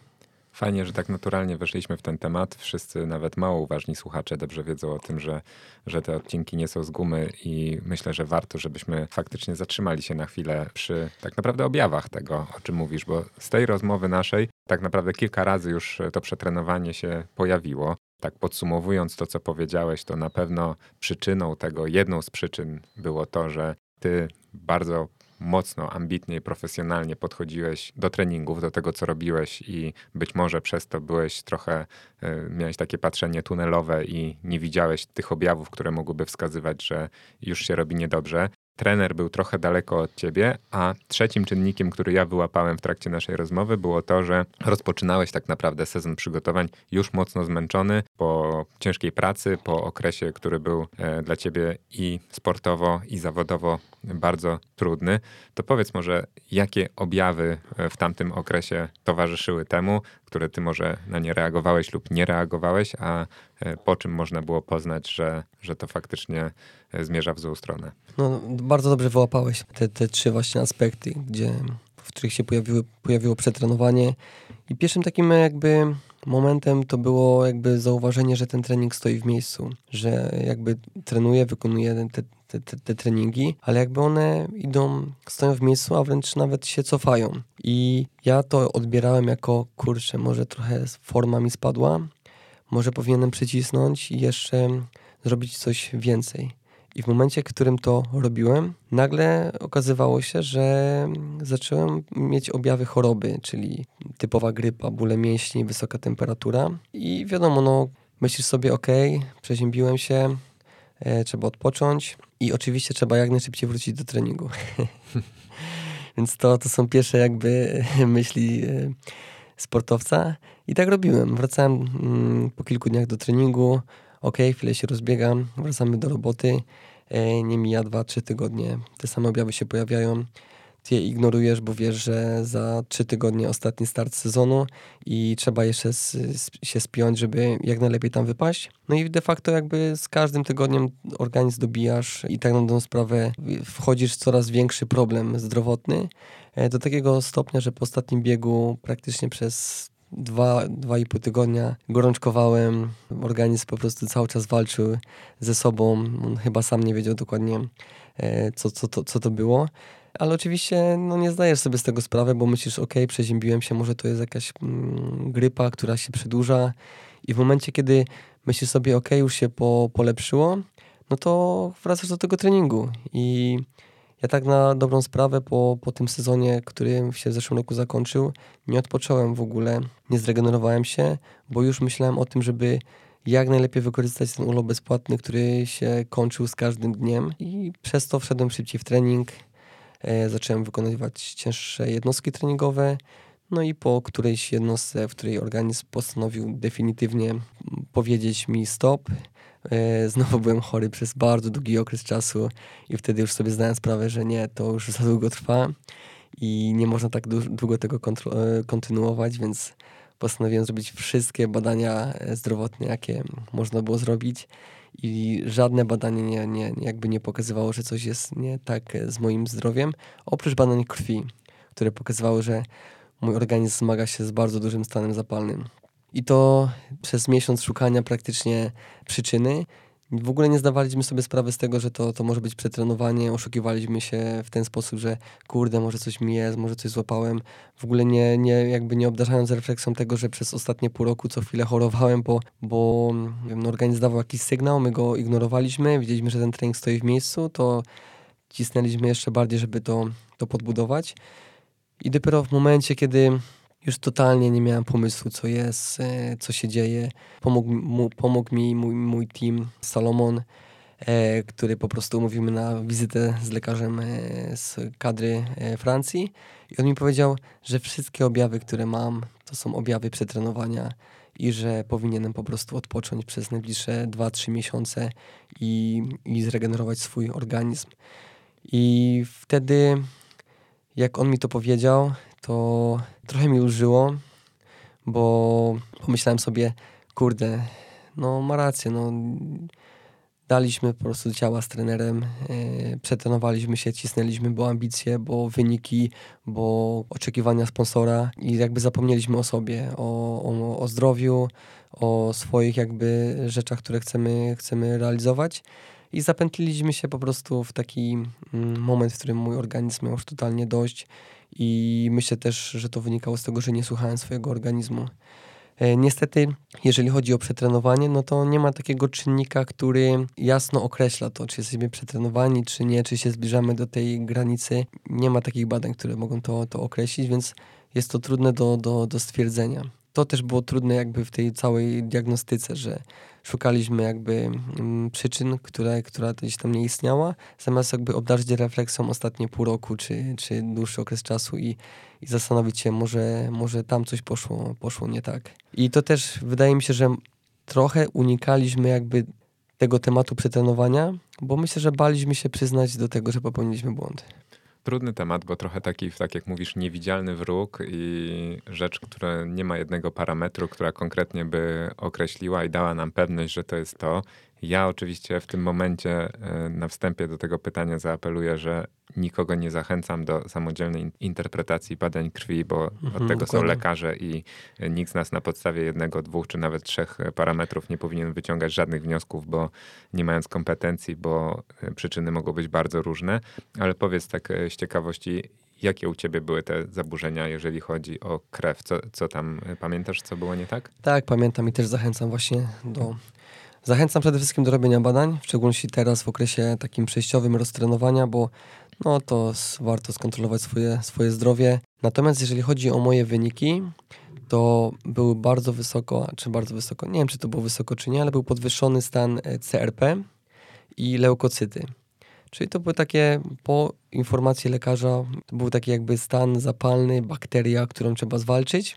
Fajnie, że tak naturalnie weszliśmy w ten temat. Wszyscy, nawet mało uważni słuchacze, dobrze wiedzą o tym, że, że te odcinki nie są z gumy i myślę, że warto, żebyśmy faktycznie zatrzymali się na chwilę przy tak naprawdę objawach tego, o czym mówisz, bo z tej rozmowy naszej tak naprawdę kilka razy już to przetrenowanie się pojawiło. Tak podsumowując to, co powiedziałeś, to na pewno przyczyną tego, jedną z przyczyn było to, że ty bardzo mocno, ambitnie i profesjonalnie podchodziłeś do treningów, do tego, co robiłeś i być może przez to byłeś trochę, y, miałeś takie patrzenie tunelowe i nie widziałeś tych objawów, które mogłyby wskazywać, że już się robi niedobrze trener był trochę daleko od ciebie, a trzecim czynnikiem, który ja wyłapałem w trakcie naszej rozmowy, było to, że rozpoczynałeś tak naprawdę sezon przygotowań już mocno zmęczony po ciężkiej pracy, po okresie, który był e, dla ciebie i sportowo, i zawodowo bardzo trudny. To powiedz może, jakie objawy e, w tamtym okresie towarzyszyły temu, które ty może na nie reagowałeś lub nie reagowałeś, a e, po czym można było poznać, że, że to faktycznie e, zmierza w złą stronę. No, bardzo dobrze wyłapałeś te, te trzy właśnie aspekty, gdzie, w których się pojawiły, pojawiło przetrenowanie. I pierwszym takim jakby momentem to było jakby zauważenie, że ten trening stoi w miejscu, że jakby trenuję, wykonuję te, te, te, te, treningi, ale jakby one idą, stoją w miejscu, a wręcz nawet się cofają. I ja to odbierałem jako, kurczę, może trochę forma mi spadła, może powinienem przycisnąć i jeszcze zrobić coś więcej. I w momencie, w którym to robiłem, nagle okazywało się, że zacząłem mieć objawy choroby, czyli typowa grypa, bóle mięśni, wysoka temperatura. I wiadomo, no, myślisz sobie, ok, przeziębiłem się, e, trzeba odpocząć i oczywiście trzeba jak najszybciej wrócić do treningu. Więc to, to są pierwsze jakby myśli e, sportowca. I tak robiłem. Wracałem mm, po kilku dniach do treningu, ok, chwilę się rozbiegam, wracamy do roboty, e, nie mija 2-3 tygodnie, te same objawy się pojawiają, ty je ignorujesz, bo wiesz, że za 3 tygodnie ostatni start sezonu i trzeba jeszcze z, z, się spiąć, żeby jak najlepiej tam wypaść. No i de facto jakby z każdym tygodniem organizm dobijasz i tak na dobrą sprawę wchodzisz w coraz większy problem zdrowotny, e, do takiego stopnia, że po ostatnim biegu praktycznie przez dwa, dwa i pół tygodnia gorączkowałem. Organizm po prostu cały czas walczył ze sobą. On chyba sam nie wiedział dokładnie, e, co, co, to, co to było. Ale oczywiście no, nie zdajesz sobie z tego sprawy, bo myślisz, ok, przeziębiłem się, może to jest jakaś mm, grypa, która się przedłuża. I w momencie, kiedy myślisz sobie, ok, już się po, polepszyło, no to wracasz do tego treningu. I ja tak na dobrą sprawę po, po tym sezonie, który się w zeszłym roku zakończył, nie odpocząłem w ogóle, nie zregenerowałem się, bo już myślałem o tym, żeby jak najlepiej wykorzystać ten urlop bezpłatny, który się kończył z każdym dniem. I przez to wszedłem szybciej w trening, zacząłem wykonywać cięższe jednostki treningowe, no i po którejś jednostce, w której organizm postanowił definitywnie powiedzieć mi stop, e, znowu byłem chory przez bardzo długi okres czasu i wtedy już sobie zdałem sprawę, że nie, to już za długo trwa i nie można tak długo tego e, kontynuować, więc postanowiłem zrobić wszystkie badania e, zdrowotne, jakie można było zrobić i żadne badanie nie, nie, jakby nie pokazywało, że coś jest nie tak z moim zdrowiem, oprócz badań krwi, które pokazywały, że mój organizm zmaga się z bardzo dużym stanem zapalnym. I to przez miesiąc szukania praktycznie przyczyny w ogóle nie zdawaliśmy sobie sprawy z tego, że to, to może być przetrenowanie. Oszukiwaliśmy się w ten sposób, że kurde, może coś mi jest, może coś złapałem. W ogóle nie, nie, jakby nie obdarzając refleksją tego, że przez ostatnie pół roku co chwilę chorowałem, bo, bo wiem, no, organizm dawał jakiś sygnał, my go ignorowaliśmy, widzieliśmy, że ten trening stoi w miejscu, to cisnęliśmy jeszcze bardziej, żeby to, to podbudować. I dopiero w momencie, kiedy już totalnie nie miałem pomysłu, co jest, e, co się dzieje. Pomógł, mu, pomógł mi mój, mój team, Salomon, e, który po prostu umówimy na wizytę z lekarzem e, z kadry Francji. I on mi powiedział, że wszystkie objawy, które mam, to są objawy przetrenowania i że powinienem po prostu odpocząć przez najbliższe 2-3 miesiące i, i zregenerować swój organizm. I wtedy, jak on mi to powiedział, to trochę mi ulżyło, bo pomyślałem sobie, kurde, no ma rację, no daliśmy po prostu ciała z trenerem, yy, przetrenowaliśmy się, cisnęliśmy, bo ambicje, bo wyniki, bo oczekiwania sponsora i jakby zapomnieliśmy o sobie, o, o, o zdrowiu, o swoich jakby rzeczach, które chcemy, chcemy realizować. I zapętliliśmy się po prostu w taki mm, moment, w którym mój organizm miał już totalnie dość i myślę też, że to wynikało z tego, że nie słuchałem swojego organizmu. E, niestety, jeżeli chodzi o przetrenowanie, no to nie ma takiego czynnika, który jasno określa to, czy jesteśmy przetrenowani, czy nie, czy się zbliżamy do tej granicy. Nie ma takich badań, które mogą to, to określić, więc jest to trudne do, do, do stwierdzenia. To też było trudne jakby w tej całej diagnostyce, że szukaliśmy jakby mm, przyczyn, które, która gdzieś tam nie istniała, zamiast jakby obdarzyć refleksją ostatnie pół roku, czy, czy dłuższy okres czasu i, i zastanowić się, może, może tam coś poszło, poszło nie tak. I to też wydaje mi się, że trochę unikaliśmy jakby tego tematu przetrenowania, bo myślę, że baliśmy się przyznać do tego, że popełniliśmy błąd trudny temat, bo trochę taki, tak jak mówisz, niewidzialny wróg i rzecz, która nie ma jednego parametru, która konkretnie by określiła i dała nam pewność, że to jest to. Ja oczywiście w tym momencie e, na wstępie do tego pytania zaapeluję, że nikogo nie zachęcam do samodzielnej interpretacji badań krwi, bo mhm, od tego dokładnie. są lekarze i nikt z nas na podstawie jednego, dwóch czy nawet trzech parametrów nie powinien wyciągać żadnych wniosków, bo nie mając kompetencji, bo e, przyczyny mogą być bardzo różne. Ale powiedz tak e, z ciekawości, Jakie u ciebie były te zaburzenia, jeżeli chodzi o krew? Co, co tam pamiętasz, co było nie tak? Tak, pamiętam i też zachęcam właśnie do Zachęcam przede wszystkim do robienia badań, w szczególności teraz w okresie takim przejściowym roztrenowania, bo no to warto skontrolować swoje, swoje zdrowie. Natomiast jeżeli chodzi o moje wyniki, to były bardzo wysoko, czy bardzo wysoko, nie wiem czy to było wysoko czy nie, ale był podwyższony stan e, CRP i leukocyty. Czyli to były takie, po informacji lekarza, to był taki jakby stan zapalny, bakteria, którą trzeba zwalczyć.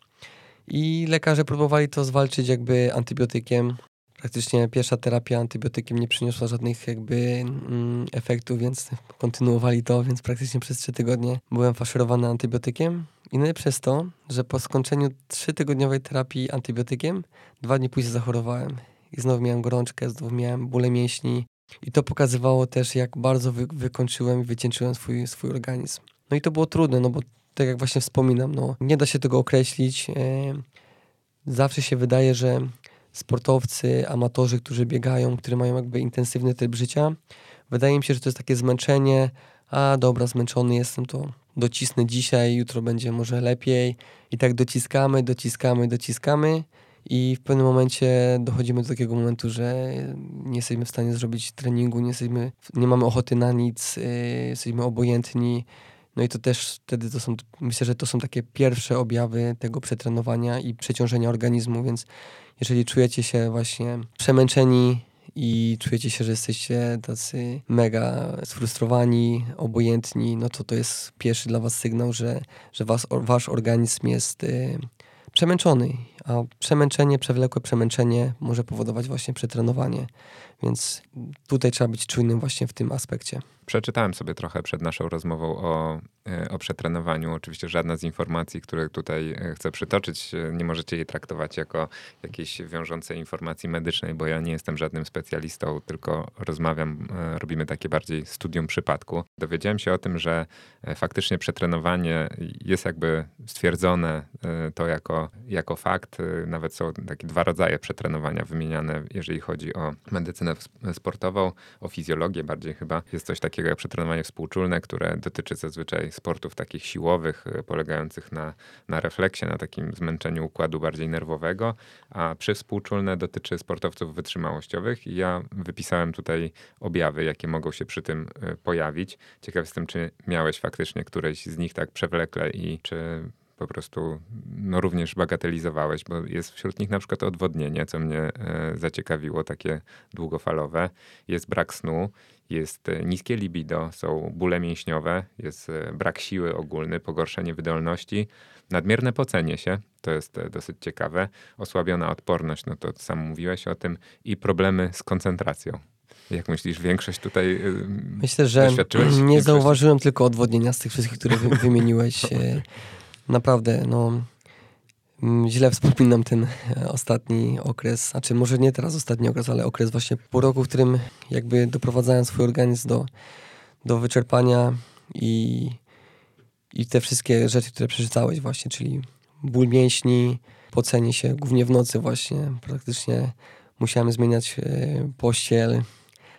I lekarze próbowali to zwalczyć jakby antybiotykiem, praktycznie pierwsza terapia antybiotykiem nie przyniosła żadnych jakby mm, efektów, więc kontynuowali to, więc praktycznie przez trzy tygodnie byłem faszerowany antybiotykiem. I najlepsze jest to, że po skończeniu trzytygodniowej terapii antybiotykiem, dwa dni później zachorowałem. I znowu miałem gorączkę, znowu miałem bóle mięśni. I to pokazywało też, jak bardzo wy wykończyłem i wycieńczyłem swój, swój organizm. No i to było trudne, no bo tak jak właśnie wspominam, no, nie da się tego określić. E, zawsze się wydaje, że sportowcy, amatorzy, którzy biegają, którzy mają jakby intensywny tryb życia, wydaje mi się, że to jest takie zmęczenie a dobra, zmęczony jestem, to docisnę dzisiaj, jutro będzie może lepiej. I tak dociskamy, dociskamy, dociskamy. I w pewnym momencie dochodzimy do takiego momentu, że nie jesteśmy w stanie zrobić treningu, nie, jesteśmy, nie mamy ochoty na nic, yy, jesteśmy obojętni. No i to też wtedy to są, myślę, że to są takie pierwsze objawy tego przetrenowania i przeciążenia organizmu, więc jeżeli czujecie się właśnie przemęczeni i czujecie się, że jesteście tacy mega sfrustrowani, obojętni, no to to jest pierwszy dla was sygnał, że, że was, wasz organizm jest y, przemęczony, a przemęczenie, przewlekłe przemęczenie może powodować właśnie przetrenowanie, więc tutaj trzeba być czujnym właśnie w tym aspekcie. Przeczytałem sobie trochę przed naszą rozmową o, e, o przetrenowaniu. Oczywiście żadna z informacji, które tutaj e, chcę przytoczyć, e, nie możecie jej traktować jako jakiejś wiążącej informacji medycznej, bo ja nie jestem żadnym specjalistą, tylko rozmawiam, robimy takie bardziej studium przypadku. Dowiedziałem się o tym, że faktycznie przetrenowanie jest jakby stwierdzone to jako, jako fakt. Nawet są takie dwa rodzaje przetrenowania wymieniane, jeżeli chodzi o medycynę sportową, o fizjologię bardziej chyba. Jest coś takiego takiego jak przetrenowanie współczulne, które dotyczy zazwyczaj sportów takich siłowych, y, polegających na, na refleksie, na takim zmęczeniu układu bardziej nerwowego, a przywspółczulne dotyczy sportowców wytrzymałościowych i ja wypisałem tutaj objawy, jakie mogą się przy tym y, pojawić. Ciekaw jestem, czy miałeś faktycznie któreś z nich tak przewlekle i czy po prostu no, również bagatelizowałeś, bo jest wśród nich na przykład odwodnienie, co mnie e, zaciekawiło, takie długofalowe. Jest brak snu, jest e, niskie libido, są bóle mięśniowe, jest e, brak siły ogólny, pogorszenie wydolności, nadmierne pocenie się, to jest e, dosyć ciekawe, osłabiona odporność, no to sam mówiłeś o tym, i problemy z koncentracją. Jak myślisz, większość tutaj Myślę, że nie zauważyłem tylko odwodnienia z tych wszystkich, które wymieniłeś. Naprawdę, no źle wspominam ten e, ostatni okres, znaczy może nie teraz ostatni okres, ale okres właśnie pół roku, w którym jakby doprowadzałem swój organizm do, do wyczerpania i, i te wszystkie rzeczy, które przeczytałeś właśnie, czyli ból mięśni, pocenie się głównie w nocy właśnie, praktycznie musiałem zmieniać e, pościel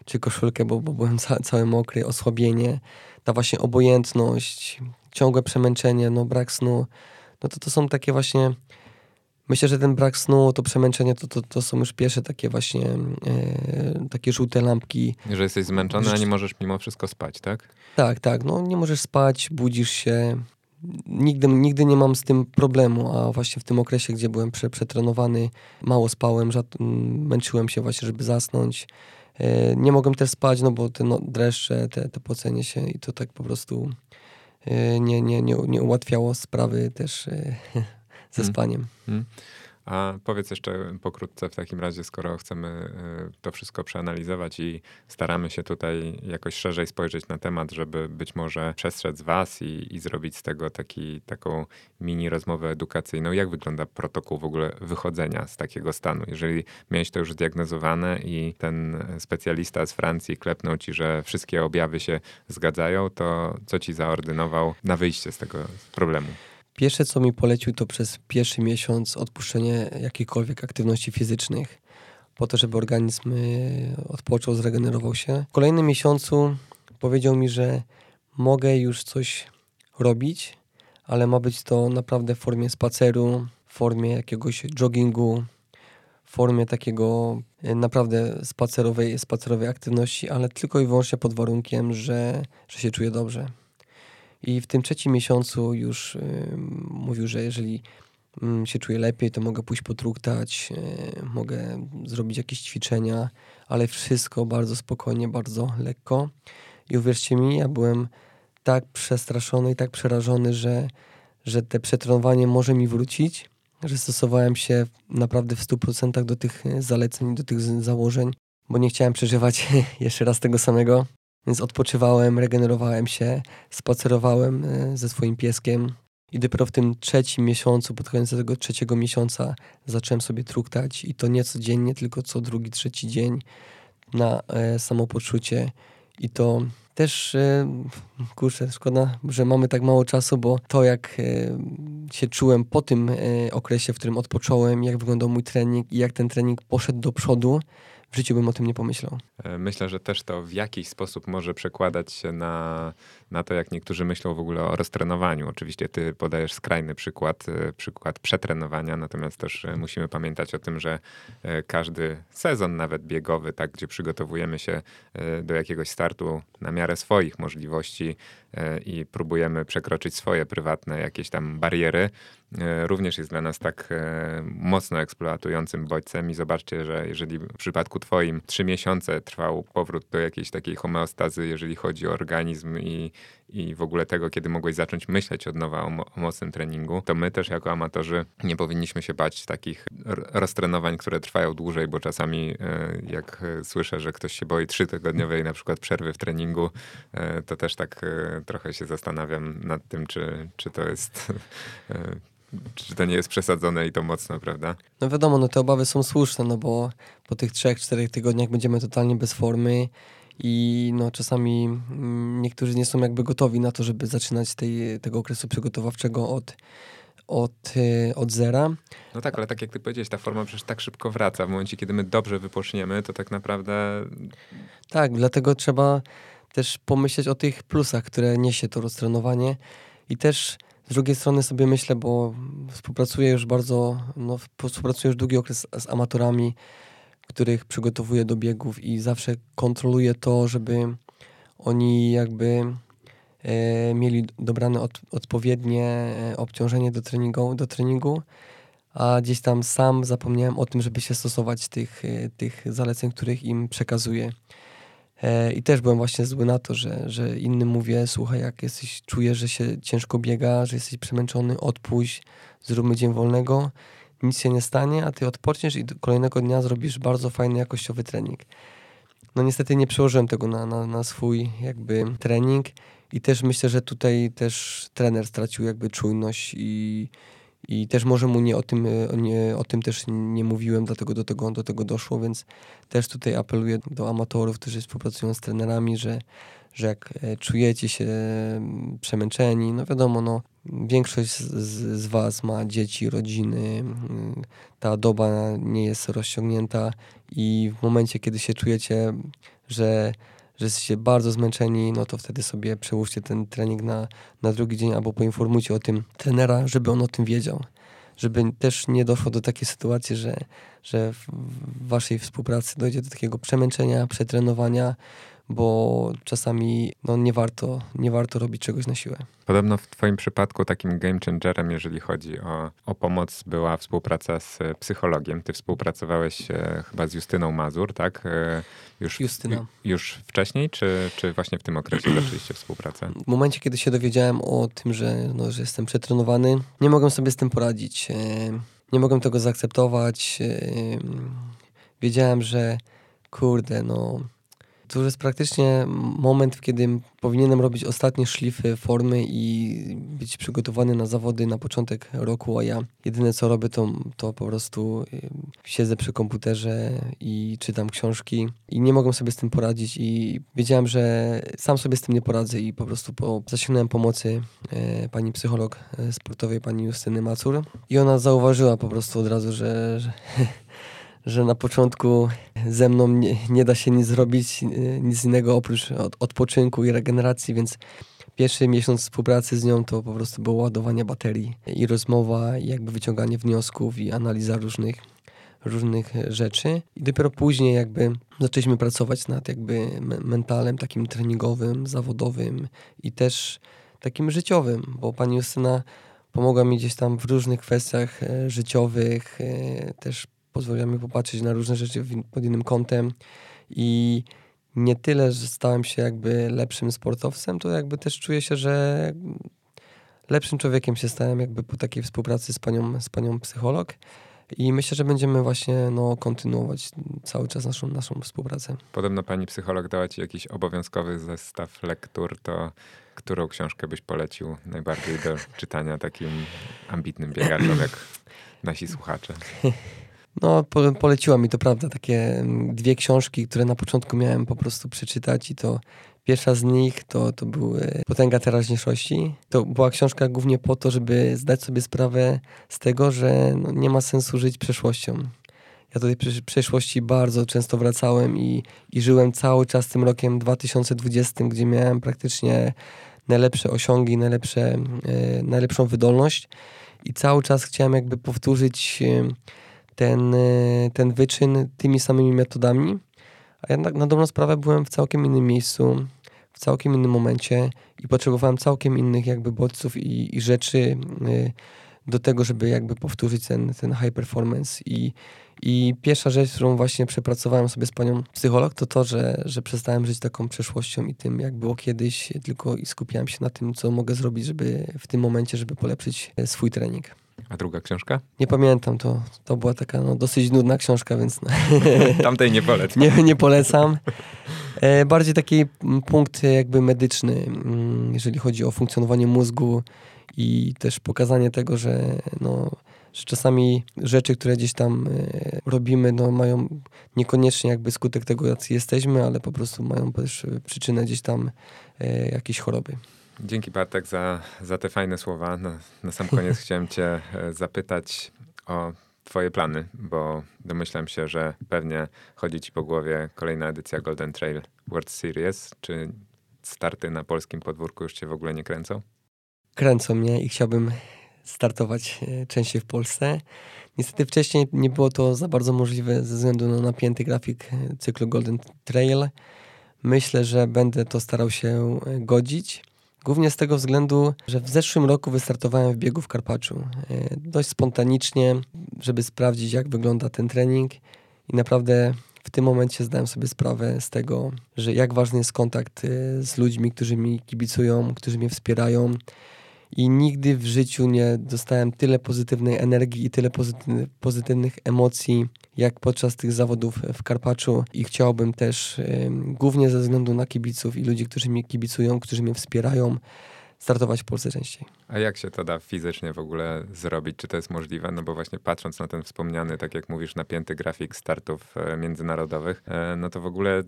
czy koszulkę, bo, bo byłem ca cały mokry, osłabienie, ta właśnie obojętność, ciągłe przemęczenie, no brak snu, no to to są takie właśnie Myślę, że ten brak snu, to przemęczenie, to, to, to są już pierwsze takie właśnie e, takie żółte lampki. Że jesteś zmęczony, a nie możesz mimo wszystko spać, tak? Tak, tak. No nie możesz spać, budzisz się. Nigdy, nigdy nie mam z tym problemu, a właśnie w tym okresie, gdzie byłem prze, przetrenowany, mało spałem, żad, męczyłem się właśnie, żeby zasnąć. E, nie mogłem też spać, no bo te no, dreszcze, te, te pocenie się i to tak po prostu nie, nie, nie, nie ułatwiało sprawy też e, ze hmm. spaniem. Hmm. A powiedz jeszcze pokrótce w takim razie, skoro chcemy y, to wszystko przeanalizować i staramy się tutaj jakoś szerzej spojrzeć na temat, żeby być może przestrzec was i, i zrobić z tego taki, taką mini rozmowę edukacyjną. Jak wygląda protokół w ogóle wychodzenia z takiego stanu? Jeżeli miałeś to już zdiagnozowane i ten specjalista z Francji klepnął ci, że wszystkie objawy się zgadzają, to co ci zaordynował na wyjście z tego problemu? Pierwsze, co mi polecił, to przez pierwszy miesiąc odpuszczenie jakichkolwiek aktywności fizycznych, po to, żeby organizm y, odpoczął, zregenerował się. W kolejnym miesiącu powiedział mi, że mogę już coś robić, ale ma być to naprawdę w formie spaceru, w formie jakiegoś joggingu, w formie takiego y, naprawdę spacerowej, spacerowej aktywności, ale tylko i wyłącznie pod warunkiem, że, że się czuję dobrze. I w tym trzecim miesiącu już mówił, że jeżeli się czuję lepiej, to mogę pójść potruktać, y, mogę zrobić jakieś ćwiczenia, ale wszystko bardzo spokojnie, bardzo lekko. I uwierzcie mi, ja byłem tak przestraszony i tak przerażony, że, że te przetrenowanie może mi wrócić, że stosowałem się naprawdę w 100% do tych zaleceń, do tych założeń, bo nie chciałem przeżywać jeszcze raz tego samego. Więc odpoczywałem, regenerowałem się, spacerowałem e, ze swoim pieskiem. I dopiero w tym trzecim miesiącu, pod koniec tego trzeciego miesiąca, zacząłem sobie truktać i to nie codziennie, tylko co drugi, trzeci dzień na e, samopoczucie. I to też, e, kurczę, szkoda, że mamy tak mało czasu, bo to jak e, się czułem po tym e, okresie, w którym odpocząłem, jak wyglądał mój trening i jak ten trening poszedł do przodu, w życiu bym o tym nie pomyślał. E, myślę, że też to w jakiś sposób może przekładać się na, na to, jak niektórzy myślą w ogóle o roztrenowaniu. Oczywiście ty podajesz skrajny przykład, e, przykład przetrenowania, natomiast też e, musimy pamiętać o tym, że każdy sezon, nawet biegowy, tak, gdzie przygotowujemy się do jakiegoś startu na miarę swoich możliwości i próbujemy przekroczyć swoje prywatne jakieś tam bariery, również jest dla nas tak mocno eksploatującym bodźcem i zobaczcie, że jeżeli w przypadku twoim trzy miesiące trwał powrót do jakiejś takiej homeostazy, jeżeli chodzi o organizm i, i w ogóle tego, kiedy mogłeś zacząć myśleć od nowa o, o mocnym treningu, to my też jako amatorzy nie powinniśmy się bać takich roztrenowań, które trwają dłużej, bo czasami e, jak słyszę, że ktoś się boi trzytygodniowej na przykład przerwy w treningu, e, to też tak e, trochę się zastanawiam nad tym, czy, czy to jest czy to nie jest przesadzone i to mocno, prawda? No wiadomo, no te obawy są słuszne, no bo po tych trzech, czterech tygodniach będziemy totalnie bez formy i no czasami mm, niektórzy nie są jakby gotowi na to, żeby zaczynać tej, tego okresu przygotowawczego od, od, y, od zera. No tak, ale tak jak ty powiedziałeś, ta forma przecież tak szybko wraca. W momencie, kiedy my dobrze wypoczniemy, to tak naprawdę... Tak, dlatego trzeba też pomyśleć o tych plusach, które niesie to roztrenowanie i też z drugiej strony sobie myślę, bo współpracuję już bardzo, no, współpracuję już długi okres z amatorami, których przygotowuję do biegów i zawsze kontroluję to, żeby oni jakby e, mieli dobrane od, odpowiednie e, obciążenie do treningu, do treningu, a gdzieś tam sam zapomniałem o tym, żeby się stosować tych, e, tych zaleceń, których im przekazuję. E, I też byłem właśnie zły na to, że, że innym mówię, słuchaj, jak jesteś, czujesz, że się ciężko biega, że jesteś przemęczony, odpuść, zróbmy dzień wolnego, nic się nie stanie, a ty odpoczniesz i kolejnego dnia zrobisz bardzo fajny, jakościowy trening. No niestety nie przełożyłem tego na, na, na swój jakby trening i też myślę, że tutaj też trener stracił jakby czujność i, i też może mu nie o tym, nie, o tym też nie mówiłem, dlatego do tego, do tego doszło, więc też tutaj apeluję do amatorów, którzy współpracują z trenerami, że, że jak e, czujecie się mm, przemęczeni, no wiadomo, no, większość z, z was ma dzieci, rodziny, mm, ta doba nie jest rozciągnięta i w momencie, kiedy się czujecie, że że jesteście bardzo zmęczeni, no to wtedy sobie przełóżcie ten trening na, na drugi dzień albo poinformujcie o tym trenera, żeby on o tym wiedział. Żeby też nie doszło do takiej sytuacji, że, że w waszej współpracy dojdzie do takiego przemęczenia, przetrenowania, bo czasami no, nie, warto, nie warto robić czegoś na siłę. Podobno w Twoim przypadku takim game changerem, jeżeli chodzi o, o pomoc, była współpraca z psychologiem. Ty współpracowałeś e, chyba z Justyną Mazur, tak? E, już, Justyna. Już wcześniej, czy, czy właśnie w tym okresie zaczęliście współpracę? W momencie, kiedy się dowiedziałem o tym, że, no, że jestem przetrenowany, nie mogłem sobie z tym poradzić. E, nie mogłem tego zaakceptować. E, wiedziałem, że kurde, no to już jest praktycznie moment, w kiedy powinienem robić ostatnie szlify formy i być przygotowany na zawody na początek roku, a ja jedyne co robię to, to po prostu y, siedzę przy komputerze i czytam książki i nie mogłem sobie z tym poradzić i wiedziałem, że sam sobie z tym nie poradzę i po prostu po, zasięgnąłem pomocy e, pani psycholog e, sportowej, pani Justyny Macur i ona zauważyła po prostu od razu, że, że że na początku ze mną nie, nie da się nic zrobić, nic innego oprócz od, odpoczynku i regeneracji, więc pierwszy miesiąc współpracy z nią to po prostu było ładowanie baterii i rozmowa, i jakby wyciąganie wniosków i analiza różnych, różnych rzeczy. I dopiero później jakby zaczęliśmy pracować nad jakby mentalem takim treningowym, zawodowym i też takim życiowym, bo pani Justyna pomogła mi gdzieś tam w różnych kwestiach e, życiowych, e, też pozwoliła mi popatrzeć na różne rzeczy pod innym kątem i nie tyle, że stałem się jakby lepszym sportowcem, to jakby też czuję się, że lepszym człowiekiem się stałem jakby po takiej współpracy z panią, z panią psycholog. I myślę, że będziemy właśnie no, kontynuować cały czas naszą, naszą współpracę. Podobno pani psycholog dała ci jakiś obowiązkowy zestaw lektur, to którą książkę byś polecił najbardziej do czytania takim ambitnym biegaczom jak nasi słuchacze? No, po, poleciła mi to prawda, takie mm, dwie książki, które na początku miałem po prostu przeczytać i to pierwsza z nich to, to były Potęga teraźniejszości. To była książka głównie po to, żeby zdać sobie sprawę z tego, że no, nie ma sensu żyć przeszłością. Ja tutaj w przeszłości bardzo często wracałem i, i żyłem cały czas tym rokiem 2020, gdzie miałem praktycznie najlepsze osiągi, najlepsze, e, najlepszą wydolność i cały czas chciałem jakby powtórzyć e, ten, e, ten wyczyn tymi samymi metodami, a jednak na dobrą sprawę byłem w całkiem innym miejscu, w całkiem innym momencie i potrzebowałem całkiem innych jakby bodźców i, i rzeczy do tego, żeby jakby powtórzyć ten, ten high performance i i pierwsza rzecz, którą właśnie przepracowałem sobie z panią psycholog, to to, że, że przestałem żyć taką przeszłością i tym, jak było kiedyś, tylko i skupiałem się na tym, co mogę zrobić, żeby w tym momencie, żeby polepszyć e, swój trening. A druga książka? Nie pamiętam, to, to była taka no, dosyć nudna książka, więc... Tamtej nie polecam. nie, nie polecam. E, bardziej taki punkt jakby medyczny, mm, jeżeli chodzi o funkcjonowanie mózgu i też pokazanie tego, że no, że czasami rzeczy, które gdzieś tam e, robimy, no mają niekoniecznie jakby skutek tego, jacy jesteśmy, ale po prostu mają też przyczynę gdzieś tam e, jakiejś choroby. Dzięki Bartek za, za te fajne słowa. Na, na sam koniec chciałem cię e, zapytać o twoje plany, bo domyślam się, że pewnie chodzi ci po głowie kolejna edycja Golden Trail World Series. Czy starty na polskim podwórku już cię w ogóle nie kręcą? Kręcą mnie i chciałbym startować e, częściej w Polsce. Niestety wcześniej nie było to za bardzo możliwe ze względu na napięty grafik e, cyklu Golden Trail. Myślę, że będę to starał się godzić. Głównie z tego względu, że w zeszłym roku wystartowałem w biegu w Karpaczu. Dość spontanicznie, żeby sprawdzić, jak wygląda ten trening. I naprawdę w tym momencie zdałem sobie sprawę z tego, że jak ważny jest kontakt z ludźmi, którzy mi kibicują, którzy mnie wspierają i nigdy w życiu nie dostałem tyle pozytywnej energii i tyle pozytywnych, emocji jak podczas tych zawodów w Karpaczu. I chciałbym też głównie ze względu na kibiców i ludzi, którzy mnie kibicują, którzy mnie wspierają, startować w Polsce częściej. A jak się to da fizycznie w ogóle zrobić? Czy to jest możliwe? No bo właśnie patrząc na ten wspomniany, tak jak mówisz, napięty grafik startów e, międzynarodowych, e, no to w ogóle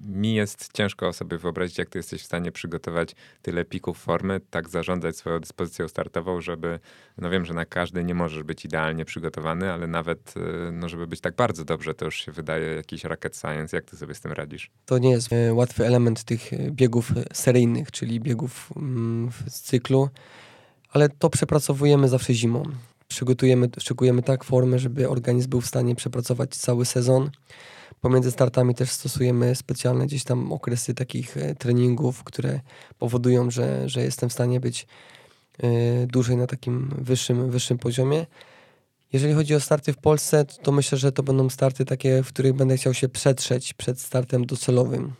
mi jest ciężko sobie wyobrazić, jak ty jesteś w stanie przygotować tyle pików formy, tak zarządzać swoją dyspozycją startową, żeby, no wiem, że na każdy nie możesz być idealnie przygotowany, ale nawet, e, no żeby być tak bardzo dobrze, to już się wydaje jakiś rocket science. Jak ty sobie z tym radzisz? To nie jest łatwy element tych biegów seryjnych, czyli biegów mm, w cyklu, ale to przepracowujemy zawsze zimą. Przygotujemy, szykujemy tak formę, żeby organizm był w stanie przepracować cały sezon. Pomiędzy startami też stosujemy specjalne gdzieś tam okresy takich treningów, które powodują, że, że jestem w stanie być y, dłużej na takim wyższym, wyższym poziomie. Jeżeli chodzi o starty w Polsce, to myślę, że to będą starty takie, w których będę chciał się przetrzeć przed startem docelowym.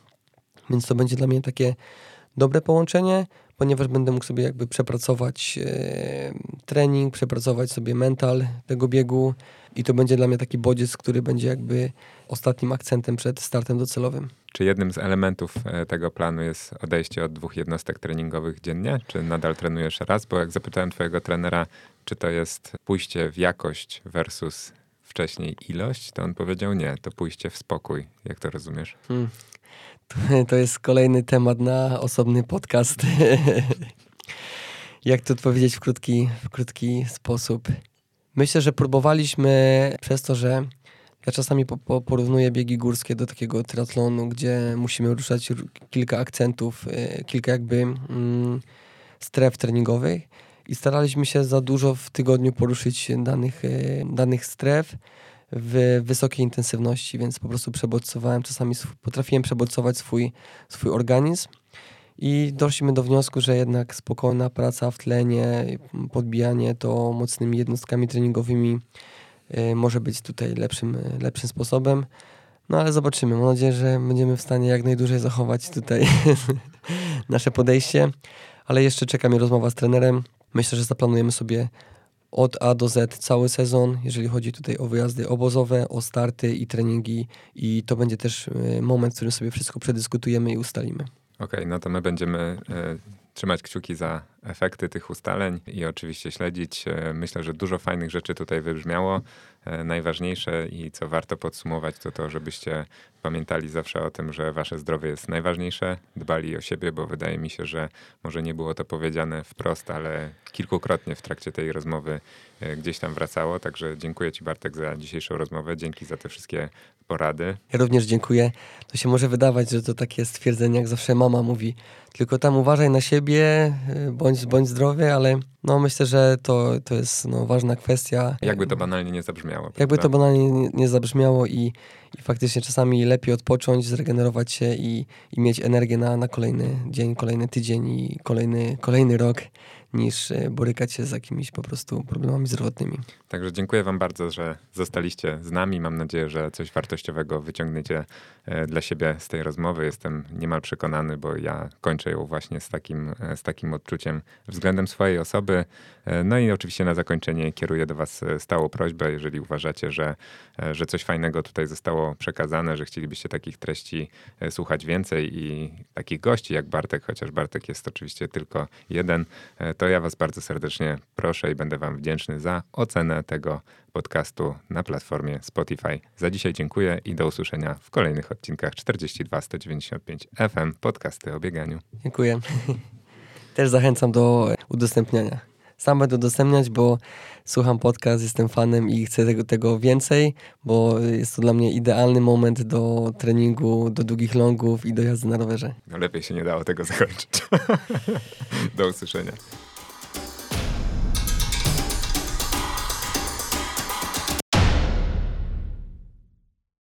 Więc to będzie dla mnie takie dobre połączenie ponieważ będę mógł sobie jakby przepracować e, trening, przepracować sobie mental tego biegu i to będzie dla mnie taki bodziec, który będzie jakby ostatnim akcentem przed startem docelowym. Czy jednym z elementów e, tego planu jest odejście od dwóch jednostek treningowych dziennie? Czy nadal trenujesz raz? Bo jak zapytałem twojego trenera, czy to jest pójście w jakość versus wcześniej ilość, to on powiedział nie, to pójście w spokój. Jak to rozumiesz? Hmm. To jest kolejny temat na osobny podcast. Jak to odpowiedzieć w krótki, w krótki sposób? Myślę, że próbowaliśmy przez to, że ja czasami po, po porównuję biegi górskie do takiego triatlonu, gdzie musimy ruszać kilka akcentów, y, kilka jakby mm, stref treningowych i staraliśmy się za dużo w tygodniu poruszyć danych, y, danych stref w wysokiej intensywności, więc po prostu przebodźcowałem, czasami potrafiłem przebodźcować swój, swój organizm i doszliśmy do wniosku, że jednak spokojna praca w tlenie, podbijanie to mocnymi jednostkami treningowymi y, może być tutaj lepszym, lepszym sposobem. No ale zobaczymy. Mam nadzieję, że będziemy w stanie jak najdłużej zachować tutaj nasze podejście. Ale jeszcze czeka mnie rozmowa z trenerem. Myślę, że zaplanujemy sobie od A do Z cały sezon, jeżeli chodzi tutaj o wyjazdy obozowe, o starty i treningi i to będzie też e, moment, w którym sobie wszystko przedyskutujemy i ustalimy. Okej, okay, no to my będziemy y, trzymać kciuki za efekty tych ustaleń i oczywiście śledzić. Myślę, że dużo fajnych rzeczy tutaj wybrzmiało. Najważniejsze i co warto podsumować, to to, żebyście pamiętali zawsze o tym, że wasze zdrowie jest najważniejsze, dbali o siebie, bo wydaje mi się, że może nie było to powiedziane wprost, ale kilkukrotnie w trakcie tej rozmowy e, gdzieś tam wracało. Także dziękuję Ci Bartek za dzisiejszą rozmowę. Dzięki za te wszystkie porady. Ja również dziękuję. To się może wydawać, że to takie stwierdzenie, jak zawsze mama mówi, tylko tam uważaj na siebie, y, bądź, bądź zdrowy, ale no myślę, że to, to jest no, ważna kwestia. Jakby to banalnie nie zabrzmiało. Jakby prawda? to banalnie nie, nie zabrzmiało i, i faktycznie czasami lepiej odpocząć, zregenerować się i, i mieć energię na, na kolejny dzień, kolejny tydzień i kolejny, kolejny rok, niż e, borykać się z jakimiś po prostu problemami zdrowotnymi. Także dziękuję Wam bardzo, że zostaliście z nami. Mam nadzieję, że coś wartościowego wyciągniecie e, dla siebie z tej rozmowy. Jestem niemal przekonany, bo ja kończę ją właśnie z takim, e, z takim odczuciem względem swojej osoby. No i oczywiście na zakończenie kieruję do Was stałą prośbę, jeżeli uważacie, że, że coś fajnego tutaj zostało przekazane, że chcielibyście takich treści słuchać więcej i takich gości jak Bartek, chociaż Bartek jest oczywiście tylko jeden, to to ja Was bardzo serdecznie proszę i będę Wam wdzięczny za ocenę tego podcastu na platformie Spotify. Za dzisiaj dziękuję i do usłyszenia w kolejnych odcinkach 42 195 FM podcasty o bieganiu. Dziękuję. Też zachęcam do udostępniania. Sam będę udostępniać, bo słucham podcast, jestem fanem i chcę tego, tego więcej, bo jest to dla mnie idealny moment do treningu, do długich longów i do jazdy na rowerze. No lepiej się nie dało tego zakończyć. do usłyszenia.